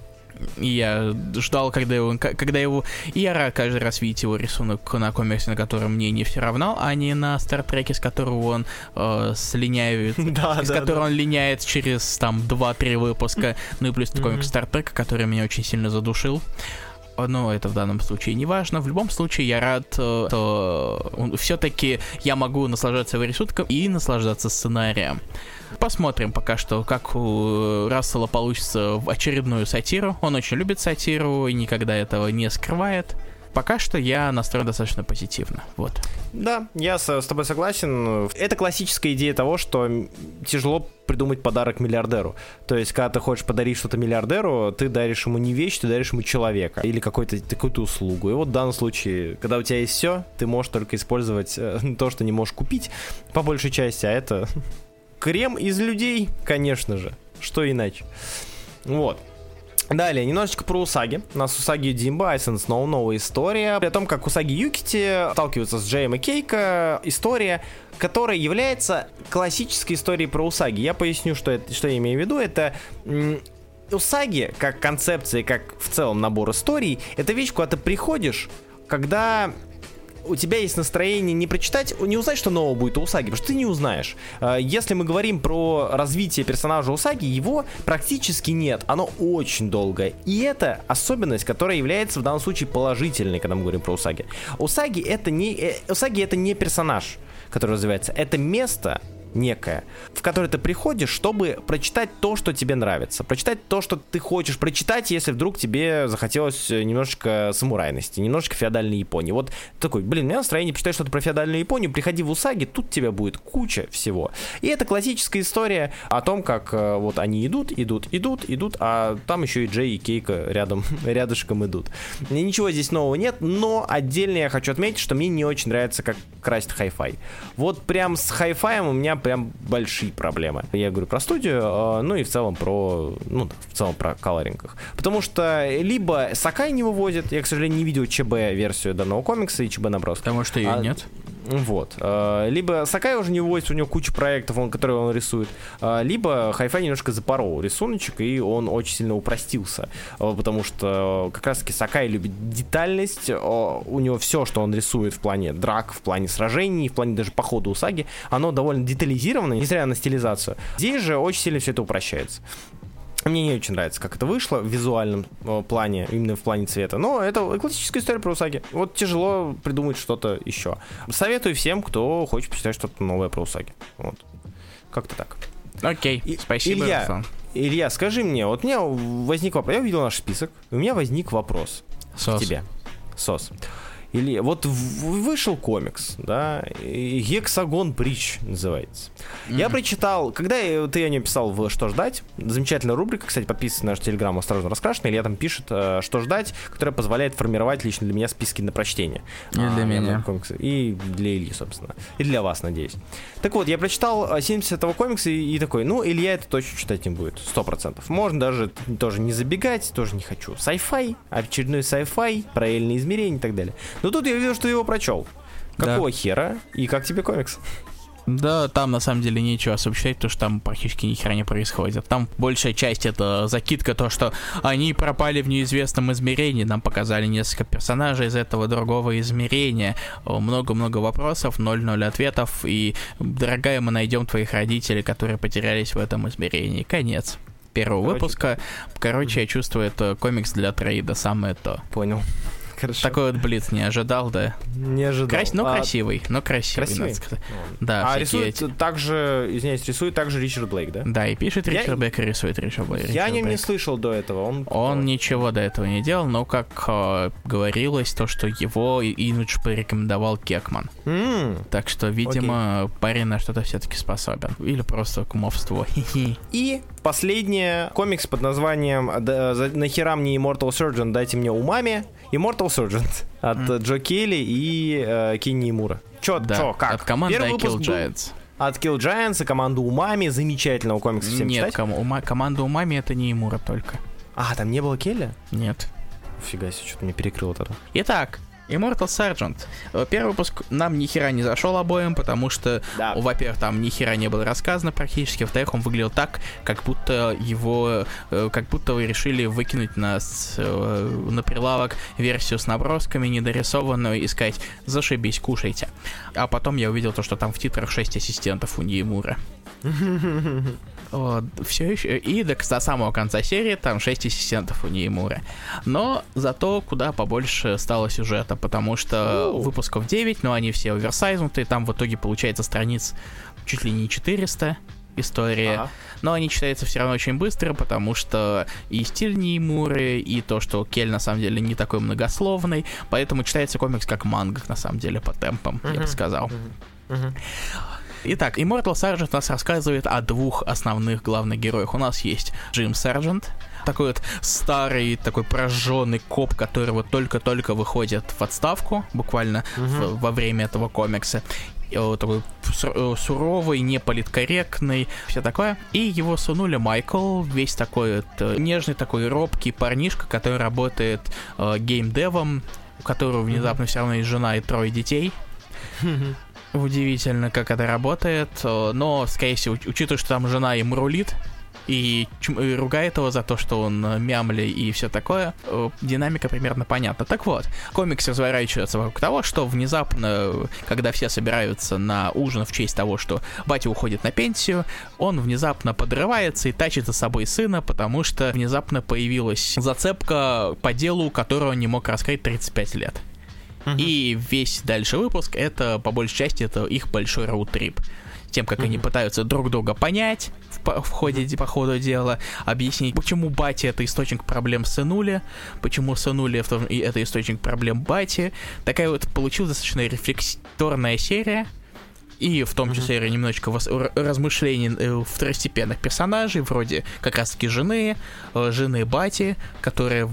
Speaker 1: Я ждал, когда его, когда его... Я рад каждый раз видеть его рисунок на комиксе, на котором мне не все равно, а не на Стартреке, с которого он э, слиняет, да, с да, которого да. он линяет через там 2-3 выпуска, ну и плюс mm-hmm. комикс Стартрека, который меня очень сильно задушил но это в данном случае не важно. В любом случае, я рад, э, что все-таки я могу наслаждаться его рисунком и наслаждаться сценарием. Посмотрим пока что, как у Рассела получится в очередную сатиру. Он очень любит сатиру и никогда этого не скрывает. Пока что я настроен достаточно позитивно. Вот.
Speaker 2: Да, я с, с тобой согласен. Это классическая идея того, что тяжело придумать подарок миллиардеру. То есть, когда ты хочешь подарить что-то миллиардеру, ты даришь ему не вещь, ты даришь ему человека или какую-то какую-то услугу. И вот в данном случае, когда у тебя есть все, ты можешь только использовать э, то, что не можешь купить, по большей части, а это Крем из людей, конечно же. Что иначе? Вот. Далее, немножечко про Усаги. У нас Усаги Димба, Айсен Сноу, новая история. О том, как Усаги Юкити сталкиваются с Джеем и Кейка. История, которая является классической историей про Усаги. Я поясню, что, это, что я имею в виду. Это Усаги, как концепция, как в целом набор историй, это вещь, куда ты приходишь, когда у тебя есть настроение не прочитать, не узнать, что нового будет у Усаги, потому что ты не узнаешь. А, если мы говорим про развитие персонажа Усаги, его практически нет, оно очень долгое. И это особенность, которая является в данном случае положительной, когда мы говорим про Усаги. Усаги это не, э, Усаги это не персонаж, который развивается, это место, некое, в которое ты приходишь, чтобы прочитать то, что тебе нравится, прочитать то, что ты хочешь прочитать, если вдруг тебе захотелось немножечко самурайности, немножечко феодальной Японии. Вот такой, блин, у меня настроение почитать что-то про феодальную Японию, приходи в Усаги, тут тебя будет куча всего. И это классическая история о том, как э, вот они идут, идут, идут, идут, а там еще и Джей и Кейко рядом, рядышком идут. Ничего здесь нового нет, но отдельно я хочу отметить, что мне не очень нравится, как красит хай-фай. Вот прям с хай-фаем у меня прям большие проблемы. Я говорю про студию, а, ну и в целом про, ну, в целом про coloring ах. Потому что либо Сакай не вывозит, я, к сожалению, не видел ЧБ-версию данного комикса и ЧБ-наброс.
Speaker 1: Потому что ее а, нет.
Speaker 2: Вот. А, либо Сакай уже не вывозит, у него куча проектов, он, которые он рисует, либо Хайфай немножко запорол рисуночек, и он очень сильно упростился. Потому что как раз-таки Сакай любит детальность, у него все, что он рисует в плане драк, в плане сражений, в плане даже похода у саги, оно довольно детализировано, несмотря на стилизацию. Здесь же очень сильно все это упрощается. Мне не очень нравится, как это вышло в визуальном э, плане, именно в плане цвета. Но это классическая история про Усаги. Вот тяжело придумать что-то еще. Советую всем, кто хочет почитать что-то новое про Усаги. Вот. Как-то так.
Speaker 1: Окей, И, спасибо,
Speaker 2: Илья, Руслан. Илья, скажи мне, вот у меня возник вопрос. Я увидел наш список, у меня возник вопрос Сос. к тебе. Сос. Или вот вышел комикс, да, Гексагон Бридж называется. Mm-hmm. Я прочитал, когда ты о нем писал в «Что ждать», замечательная рубрика, кстати, подписывайтесь на наш телеграм «Осторожно раскрашенный», Илья там пишет э, «Что ждать», которая позволяет формировать лично для меня списки на прочтение.
Speaker 1: И для а, меня.
Speaker 2: Комиксы. И для Ильи, собственно. И для вас, надеюсь. Так вот, я прочитал 70 этого комикса и, и такой, ну, Илья это точно читать не будет, сто процентов. Можно даже тоже не забегать, тоже не хочу. Sci-fi, очередной sci-fi, параллельные измерения и так далее. Но тут я увидел, что ты его прочел. Какого да. хера? И как тебе комикс?
Speaker 1: Да, там на самом деле нечего особо считать, потому что там практически ни хера не происходит. Там большая часть это закидка, то, что они пропали в неизвестном измерении. Нам показали несколько персонажей из этого другого измерения. Много-много вопросов, 0-0 ответов. И, дорогая, мы найдем твоих родителей, которые потерялись в этом измерении. Конец первого Короче, выпуска. Короче, я чувствую, это комикс для трейда, самое то.
Speaker 2: Понял. Хорошо.
Speaker 1: Такой вот блиц не ожидал, да.
Speaker 2: Не ожидал.
Speaker 1: Крас... Ну,
Speaker 2: А,
Speaker 1: красивый, но красивый,
Speaker 2: красивый?
Speaker 1: надо сказать.
Speaker 2: ну,
Speaker 1: Да,
Speaker 2: А рисует
Speaker 1: эти-
Speaker 2: также, извиняюсь, рисует также Ричард Блейк, да?
Speaker 1: Да, и пишет
Speaker 2: Я-
Speaker 1: Ричард Бек, и рисует Ричард Блейк.
Speaker 2: Я о нем не
Speaker 1: Блейк.
Speaker 2: слышал до этого. Он,
Speaker 1: Он ничего до этого не делал, но как э, говорилось, то, что его имидж порекомендовал Кекман.
Speaker 2: М.
Speaker 1: Так что, видимо, парень на что-то все-таки способен. Или просто кумовство.
Speaker 2: И последний комикс под названием «Да- за- «Нахера мне Immortal Surgeon, дайте мне умами». Immortal Surgeon от э, Джо Келли и э, Кинни Мура. Чё,
Speaker 1: Да,
Speaker 2: чё, как?
Speaker 1: от команды
Speaker 2: Первый
Speaker 1: Kill
Speaker 2: был
Speaker 1: Giants.
Speaker 2: От Kill Giants и команду Умами. Замечательного комикса всем
Speaker 1: Нет,
Speaker 2: читать.
Speaker 1: кому, ума- команда Умами это не Имура только.
Speaker 2: А, там не было Келли?
Speaker 1: Нет.
Speaker 2: Фига себе, что-то мне перекрыло тогда.
Speaker 1: Итак, Immortal Sergeant. Э, Первый выпуск нам ни хера не зашел обоим, потому что,
Speaker 2: Да.
Speaker 1: во-первых, там ни хера не было рассказано практически, во-вторых, он выглядел так, как будто его, э, как будто вы решили выкинуть на, с- э, на прилавок версию с набросками, недорисованную, и сказать, зашибись, кушайте. А потом я увидел то, что там в титрах 6 ассистентов у Ниемура. все еще. И до, до самого конца серии там 6 ассистентов у Ниемура. Но зато куда побольше стало сюжета, потому что
Speaker 2: Оу.
Speaker 1: выпусков 9, но они все оверсайзнутые, там в итоге получается страниц чуть ли не 400 история.
Speaker 2: Ага.
Speaker 1: Но они читаются все равно очень быстро, потому что и стиль Ниемуры, и то, что Кель на самом деле не такой многословный, поэтому читается комикс как манга, на самом деле, по темпам, я бы сказал.
Speaker 2: Мгм.
Speaker 1: Итак, Immortal Sergeant нас рассказывает о двух основных главных героях. У нас есть Джим Сержант, такой вот старый, такой прожженный коп, который вот только-только выходит в отставку, буквально в- во время этого комикса. И вот такой э, суровый, неполиткорректный, все такое. И его сынули Майкл, весь такой вот э, нежный, такой робкий парнишка, который работает э, геймдевом, у которого внезапно все равно есть жена и трое детей. Удивительно, как это работает, э, но, скорее всего, уч- учитывая, что там жена им рулит, и, и ругает его за то, что он э, мямли и все такое, э, динамика примерно понятна. Так вот, комикс разворачивается вокруг того, что внезапно, когда все собираются на ужин в честь того, что батя уходит на пенсию, он внезапно подрывается и тащит за собой сына, потому что внезапно появилась зацепка по делу, которую он не мог раскрыть 35 лет. И весь дальше выпуск это, по большей части, это их большой роуд-трип. Тем, как они
Speaker 2: Мгм.
Speaker 1: пытаются друг друга понять в, в ходе де- по ходу дела, объяснить, почему Бати это источник проблем сынули, почему сынули это, это источник проблем Бати. Такая вот получилась достаточно рефлекторная серия, и в том числе и немножечко размышлений э, второстепенных персонажей, вроде как раз-таки жены, э, жены Бати, которая,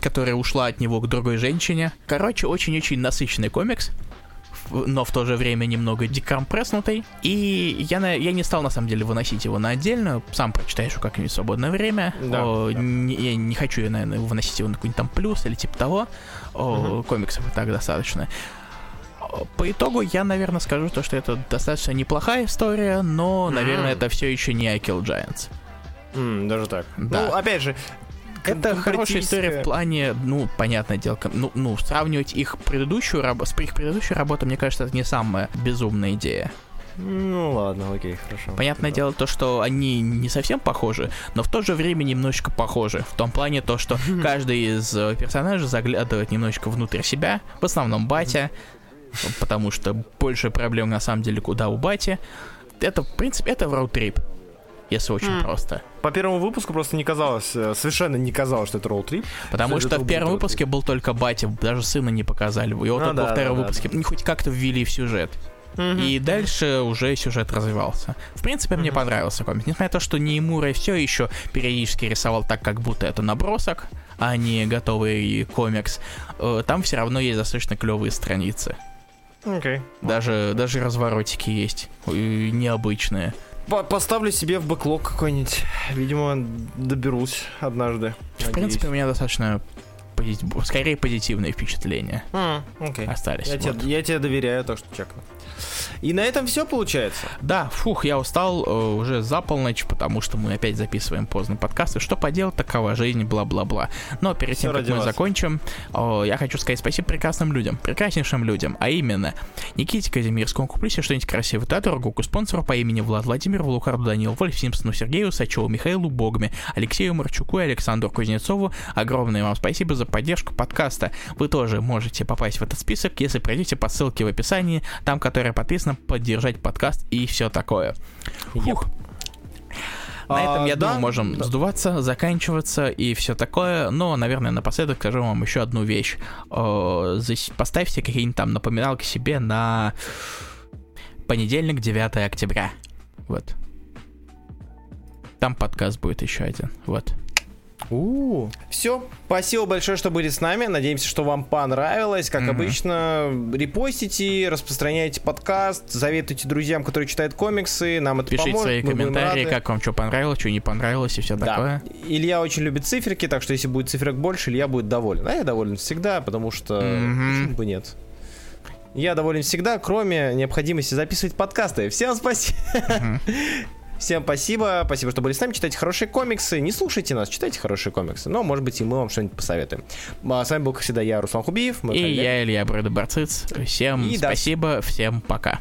Speaker 1: которая ушла от него к другой женщине. Короче, очень-очень насыщенный комикс, но в то же время немного декомпресснутый. И я, на, я не стал, на самом деле, выносить его на отдельно. Сам прочитаешь его как-нибудь в свободное время.
Speaker 2: Да,
Speaker 1: О,
Speaker 2: да.
Speaker 1: не- я не хочу, я, наверное, выносить его на какой-нибудь там плюс или типа того. О, Комиксов и так достаточно. По итогу я, наверное, скажу то, что это достаточно неплохая история, но, наверное,
Speaker 2: Мгм.
Speaker 1: это все еще не I Kill Giants.
Speaker 2: М, Даже так.
Speaker 1: Да.
Speaker 2: Ну, опять же,
Speaker 1: Это хорошая история в плане, ну, понятное дело, ну, ну, сравнивать их предыдущую работу, с их предыдущей работой, мне кажется, это не самая безумная идея.
Speaker 2: Ну ладно, окей, хорошо.
Speaker 1: Понятное дело то, что они не совсем похожи, но в то же время немножечко похожи. В том плане то, что каждый из э, персонажей заглядывает немножечко внутрь себя, в основном батя, потому что больше проблем на самом деле куда у бати. Это, в принципе, это роуд-трип, если очень
Speaker 2: М.
Speaker 1: просто.
Speaker 2: По первому выпуску просто не казалось, э, совершенно не казалось, что это ролл-трип.
Speaker 1: Потому
Speaker 2: Что
Speaker 1: что в первом выпуске был только батя, даже сына не показали. Его
Speaker 2: Ну
Speaker 1: только
Speaker 2: да,
Speaker 1: во втором
Speaker 2: да, да,
Speaker 1: выпуске. Ну, хоть как-то ввели в сюжет. И дальше уже сюжет развивался. В принципе, мне
Speaker 2: Мгм.
Speaker 1: понравился комикс. Несмотря на то, что Ниемура все еще периодически рисовал так, как будто это набросок, а не готовый комикс, э, там все равно есть достаточно клевые страницы.
Speaker 2: Окей.
Speaker 1: Даже, даже разворотики есть. Необычные.
Speaker 2: По- Поставлю себе в бэклог какой-нибудь. Видимо, доберусь однажды.
Speaker 1: В принципе, у меня достаточно пози- скорее позитивные впечатления
Speaker 2: М, окей.
Speaker 1: остались.
Speaker 2: Я,
Speaker 1: Вот.
Speaker 2: тебе, я тебе доверяю, так что чекну. И на этом все получается.
Speaker 1: Да, фух, я устал э, уже за полночь, потому что мы опять записываем поздно подкасты. Что поделать, такова жизнь, бла-бла-бла. Но перед
Speaker 2: Всё
Speaker 1: тем, как мы
Speaker 2: вас.
Speaker 1: закончим, э, я хочу сказать спасибо прекрасным людям, прекраснейшим людям, а именно Никите Казимирскому, куплю себе что-нибудь красивое, Театру Руку, спонсору по имени Влад Владимир, Лукарду Данил, Вольф Симпсону, Сергею Сачеву, Михаилу Богме, Алексею Марчуку и Александру Кузнецову. Огромное вам спасибо за поддержку подкаста. Вы тоже можете попасть в этот список, если пройдете по ссылке в описании, там, которая подписана «Поддержать подкаст» и все такое. Фух. На этом, я
Speaker 2: А, да,
Speaker 1: думаю, можем
Speaker 2: да.
Speaker 1: сдуваться, заканчиваться и все такое. Но, наверное, напоследок скажу вам еще одну вещь. Зас- Поставьте какие-нибудь там напоминалки себе на понедельник, 9 октября. Вот. Там подкаст будет еще один. Вот.
Speaker 2: У. Все, спасибо большое, что были с нами. Надеемся, что вам понравилось. Как
Speaker 1: Мгм.
Speaker 2: обычно, репостите, распространяйте подкаст, советуйте друзьям, которые читают комиксы. Нам это
Speaker 1: Пишите
Speaker 2: поможет.
Speaker 1: свои
Speaker 2: мы
Speaker 1: комментарии, как вам что понравилось, что не понравилось и все
Speaker 2: Да.
Speaker 1: такое.
Speaker 2: Илья очень любит циферки, так что если будет циферок больше, Илья будет доволен. А я доволен всегда, потому что
Speaker 1: Мгм.
Speaker 2: почему бы нет. Я доволен всегда, кроме необходимости записывать подкасты. Всем спасибо.
Speaker 1: Мгм.
Speaker 2: Всем спасибо. Спасибо, что были с нами. Читайте хорошие комиксы. Не слушайте нас, читайте хорошие комиксы. Но, может быть, и мы вам что-нибудь посоветуем. А с вами был, как всегда, я, Руслан Хубиев.
Speaker 1: И я, Илья Брэда Барциц. Всем
Speaker 2: И
Speaker 1: спасибо, всем пока.